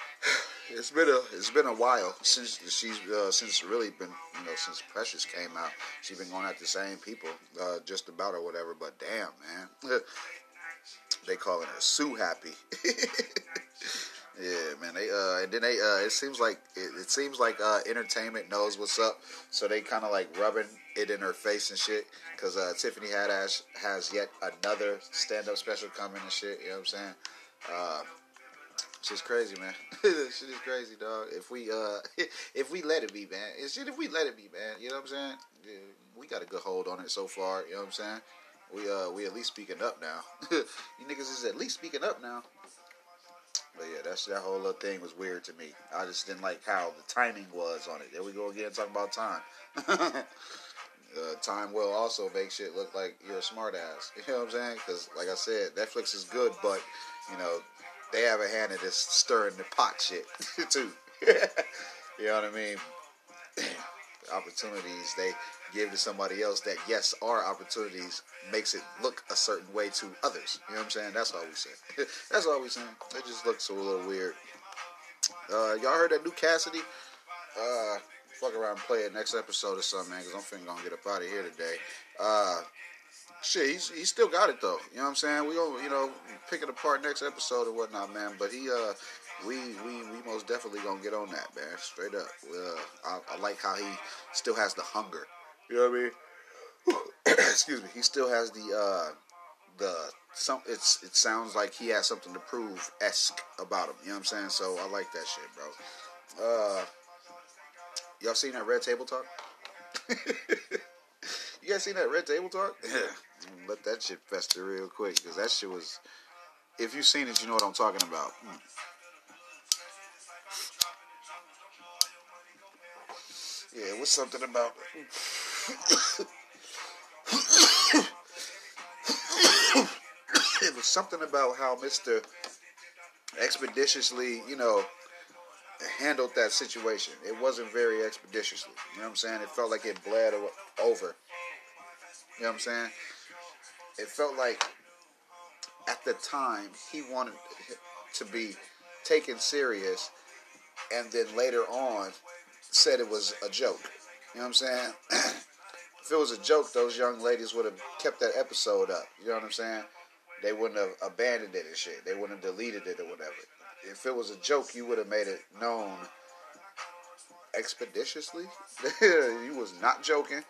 it's been a it's been a while since she's uh, since really been you know since Precious came out. She's been going at the same people uh, just about or whatever. But damn, man, they calling her Sue Happy. Yeah, man. They uh, and then they uh, it seems like it, it seems like uh, entertainment knows what's up, so they kind of like rubbing it in her face and shit. Cause uh, Tiffany Haddish has yet another stand up special coming and shit. You know what I'm saying? Uh, Shit's crazy, man. shit is crazy, dog. If we uh, if we let it be, man. Shit if we let it be, man. You know what I'm saying? We got a good hold on it so far. You know what I'm saying? We uh, we at least speaking up now. you niggas is at least speaking up now. But yeah, that's that whole little thing was weird to me. I just didn't like how the timing was on it. There we go again talking about time. uh, time will also make shit look like you're a smartass. You know what I'm saying? Because like I said, Netflix is good, but you know they have a hand in this stirring the pot shit too. you know what I mean? opportunities they give to somebody else that yes are opportunities makes it look a certain way to others. You know what I'm saying? That's all we say. That's all we saying. It just looks a little weird. Uh, y'all heard that new Cassidy? Uh, fuck around and play it next episode or something, man, because I'm finna gonna get up out of here today. Uh, shit, he's he still got it though. You know what I'm saying? We gonna you know pick it apart next episode or whatnot, man. But he uh we we we most definitely gonna get on that, man. Straight up. Uh, I, I like how he still has the hunger. You know what I mean? Excuse me. He still has the uh the some. It's it sounds like he has something to prove esque about him. You know what I'm saying? So I like that shit, bro. Uh, y'all seen that Red Table Talk? you guys seen that Red Table Talk? Yeah. Let that shit fester real quick because that shit was. If you've seen it, you know what I'm talking about. Hmm. Yeah, it was something about. It was something about how Mister expeditiously, you know, handled that situation. It wasn't very expeditiously. You know what I'm saying? It felt like it bled over. You know what I'm saying? It felt like at the time he wanted to be taken serious and then later on said it was a joke. You know what I'm saying? if it was a joke, those young ladies would have kept that episode up. You know what I'm saying? They wouldn't have abandoned it and shit. They wouldn't have deleted it or whatever. If it was a joke, you would have made it known expeditiously. you was not joking.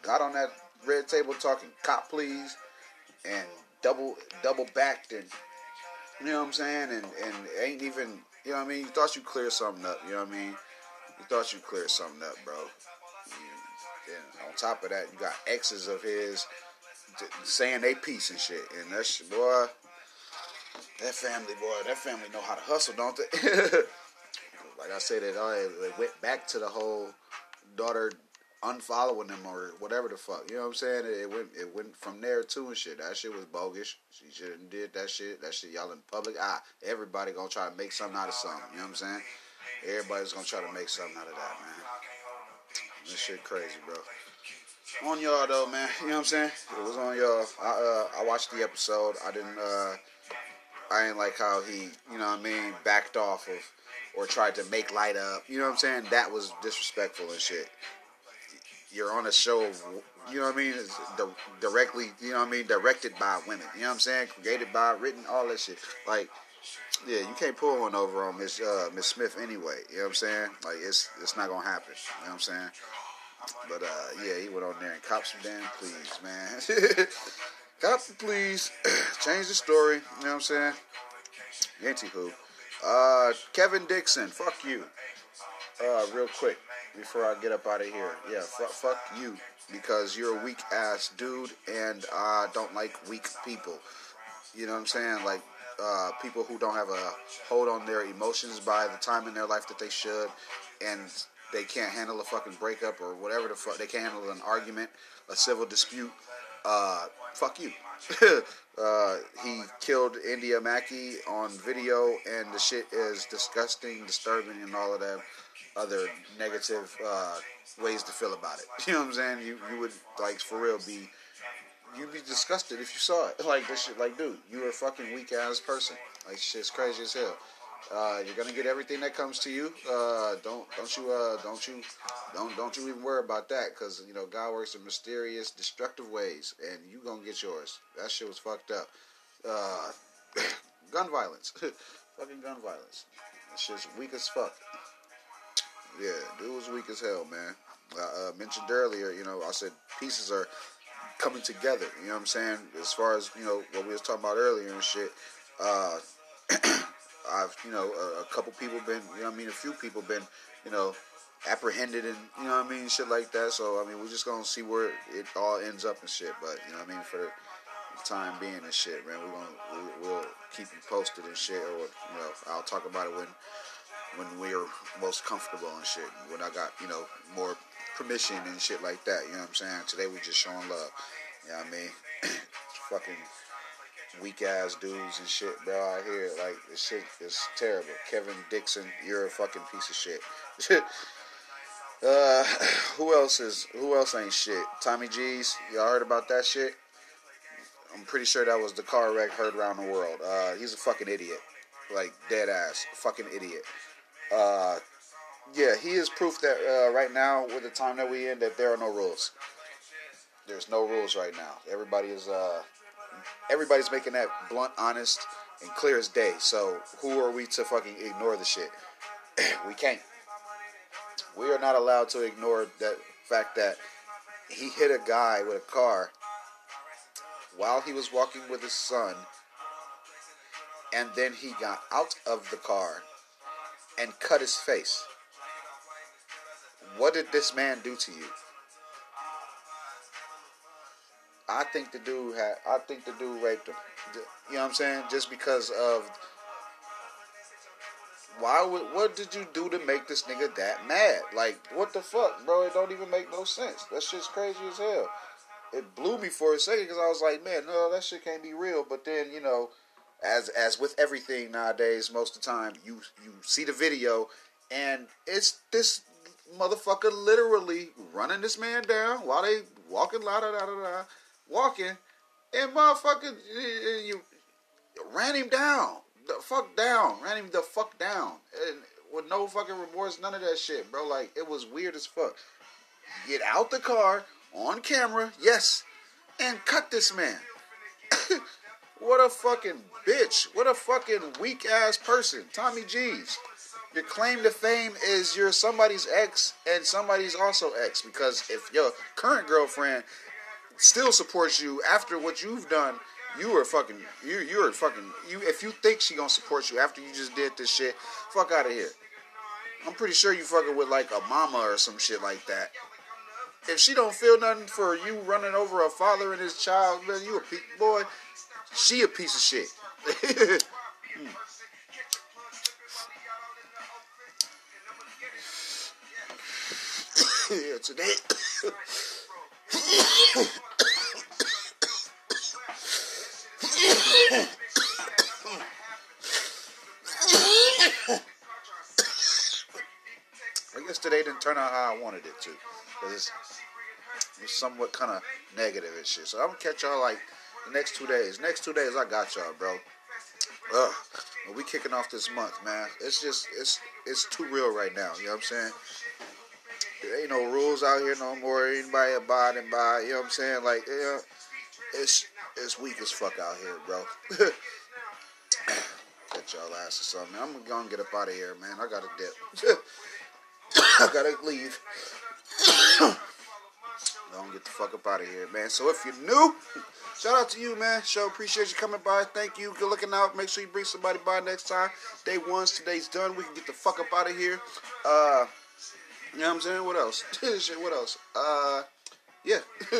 Got on that red table talking cop please and double double backed and you know what I'm saying and and ain't even you know what I mean you thought you cleared something up you know what I mean you thought you cleared something up bro and on top of that you got exes of his saying they piece and shit and that's boy that family boy that family know how to hustle don't they like I said it they went back to the whole daughter unfollowing them or whatever the fuck. You know what I'm saying? It, went it went from there too and shit. That shit was bogus. She shouldn't did that shit. That shit y'all in public. Ah, everybody gonna try to make something out of something. You know what I'm saying? Everybody's gonna try to make something out of that, man. This shit crazy, bro. On y'all though, man. You know what I'm saying? It was on y'all. I uh, I watched the episode. I didn't uh I didn't like how he, you know what I mean, backed off of or tried to make light up. You know what I'm saying? That was disrespectful and shit you're on a show you know what I mean, directly, you know what I mean, directed by women. You know what I'm saying? Created by, written, all that shit. Like, yeah, you can't pull one over on Miss uh, Miss Smith anyway. You know what I'm saying? Like, it's it's not gonna happen. You know what I'm saying? But uh, yeah, he went on there and cop some damn please, man. cop some please. Change the story. You know what I'm saying? Anywho, uh, Kevin Dixon, fuck you. Uh, real quick before I get up out of here. Yeah, fuck, fuck you because you're a weak ass dude, and I don't like weak people. You know what I'm saying? Like uh, people who don't have a hold on their emotions by the time in their life that they should, and they can't handle a fucking breakup or whatever the fuck. They can't handle an argument, a civil dispute. Uh, fuck you. uh, he killed India Mackey on video, and the shit is disgusting, disturbing, and all of that other negative uh, ways to feel about it. You know what I'm saying? You you would like for real be you'd be disgusted if you saw it. Like this shit like dude, you're a fucking weak ass person. Like shit's crazy as hell. Uh, you're gonna get everything that comes to you. Uh, don't don't you uh, don't you don't don't you even worry about that because you know God works in mysterious, destructive ways, and you gonna get yours. That shit was fucked up. Uh, gun violence, fucking gun violence. That shit's weak as fuck. Yeah, dude was weak as hell, man. I uh, mentioned earlier, you know, I said pieces are coming together. You know what I'm saying? As far as you know, what we was talking about earlier and shit. Uh, I've, you know, a, a, couple people been, you know, I mean, a few people been, you know, apprehended and you know what I mean, shit like that. So I mean, we're just gonna see where it all ends up and shit. But you know what I mean, for the time being and shit, man, we're gonna we, will keep you posted and shit. Or you know, I'll talk about it when when we're most comfortable and shit. When I got, you know, more permission and shit like that. You know what I'm saying? Today we just showing love. You know what I mean? fucking weak ass dudes and shit, bro, out here. Like, this shit is terrible. Kevin Dixon, you're a fucking piece of shit. uh, who else is, who else ain't shit? Tommy G's, y'all heard about that shit? I'm pretty sure that was the car wreck heard around the world. Uh, he's a fucking idiot. Like, dead ass. Fucking idiot. Uh, yeah, he is proof that uh, right now, with the time that we in, that there are no rules. There's no rules right now. Everybody is, uh, everybody's making that blunt, honest, and clear as day. So who are we to fucking ignore the shit? we can't. We are not allowed to ignore that fact that he hit a guy with a car while he was walking with his son, and then he got out of the car and cut his face. What did this man do to you? I think the dude had. I think the dude raped him. You know what I'm saying? Just because of why would what did you do to make this nigga that mad? Like what the fuck, bro? It don't even make no sense. That shit's crazy as hell. It blew me for a second because I was like, man, no, that shit can't be real. But then you know, as as as with everything nowadays, most of the time you you see the video and it's this motherfucker literally running this man down while they walking la da da da da walking and motherfucker you ran him down. The fuck down. Ran him the fuck down. And with no fucking remorse none of that shit bro. Like it was weird as fuck. Get out the car on camera yes and cut this man. What a fucking bitch. What a fucking weak ass person. Tommy g's your claim to fame is you're somebody's ex and somebody's also ex because if your current girlfriend still supports you after what you've done you are fucking you you're fucking you if you think she gonna support you after you just did this shit fuck out of here. I'm pretty sure you fucking with like a mama or some shit like that. If she don't feel nothing for you running over a father and his child man you a pe- boy she a piece of shit here today. I guess today didn't turn out how I wanted it to. It's, it's somewhat kind of negative and shit. So I'm gonna catch y'all like the next two days. Next two days, I got y'all, bro. Ugh. we kicking off this month, man. It's just it's it's too real right now. You know what I'm saying? There ain't no rules out here no more. Anybody abiding by, you know what I'm saying? Like, yeah, it's it's weak as fuck out here, bro. Get y'all ass or something. I'm gonna get up out of here, man. I gotta dip. I gotta leave. Don't get the fuck up out of here, man. So if you're new, shout out to you, man. Show appreciate you coming by. Thank you. Good looking out. Make sure you bring somebody by next time. Day one's today's done. We can get the fuck up out of here. Uh you know what I'm saying? What else? Shit, what else? Uh, yeah.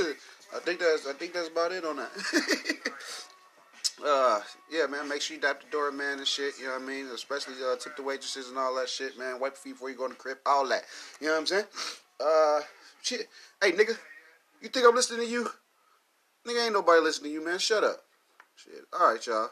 I think that's I think that's about it on that. uh, yeah, man. Make sure you dap the door, man, and shit. You know what I mean? Especially uh, tip the waitresses and all that shit, man. Wipe your feet before you go in the crib. All that. You know what I'm saying? Uh, shit. Hey, nigga, you think I'm listening to you? Nigga, ain't nobody listening to you, man. Shut up. Shit. All right, y'all.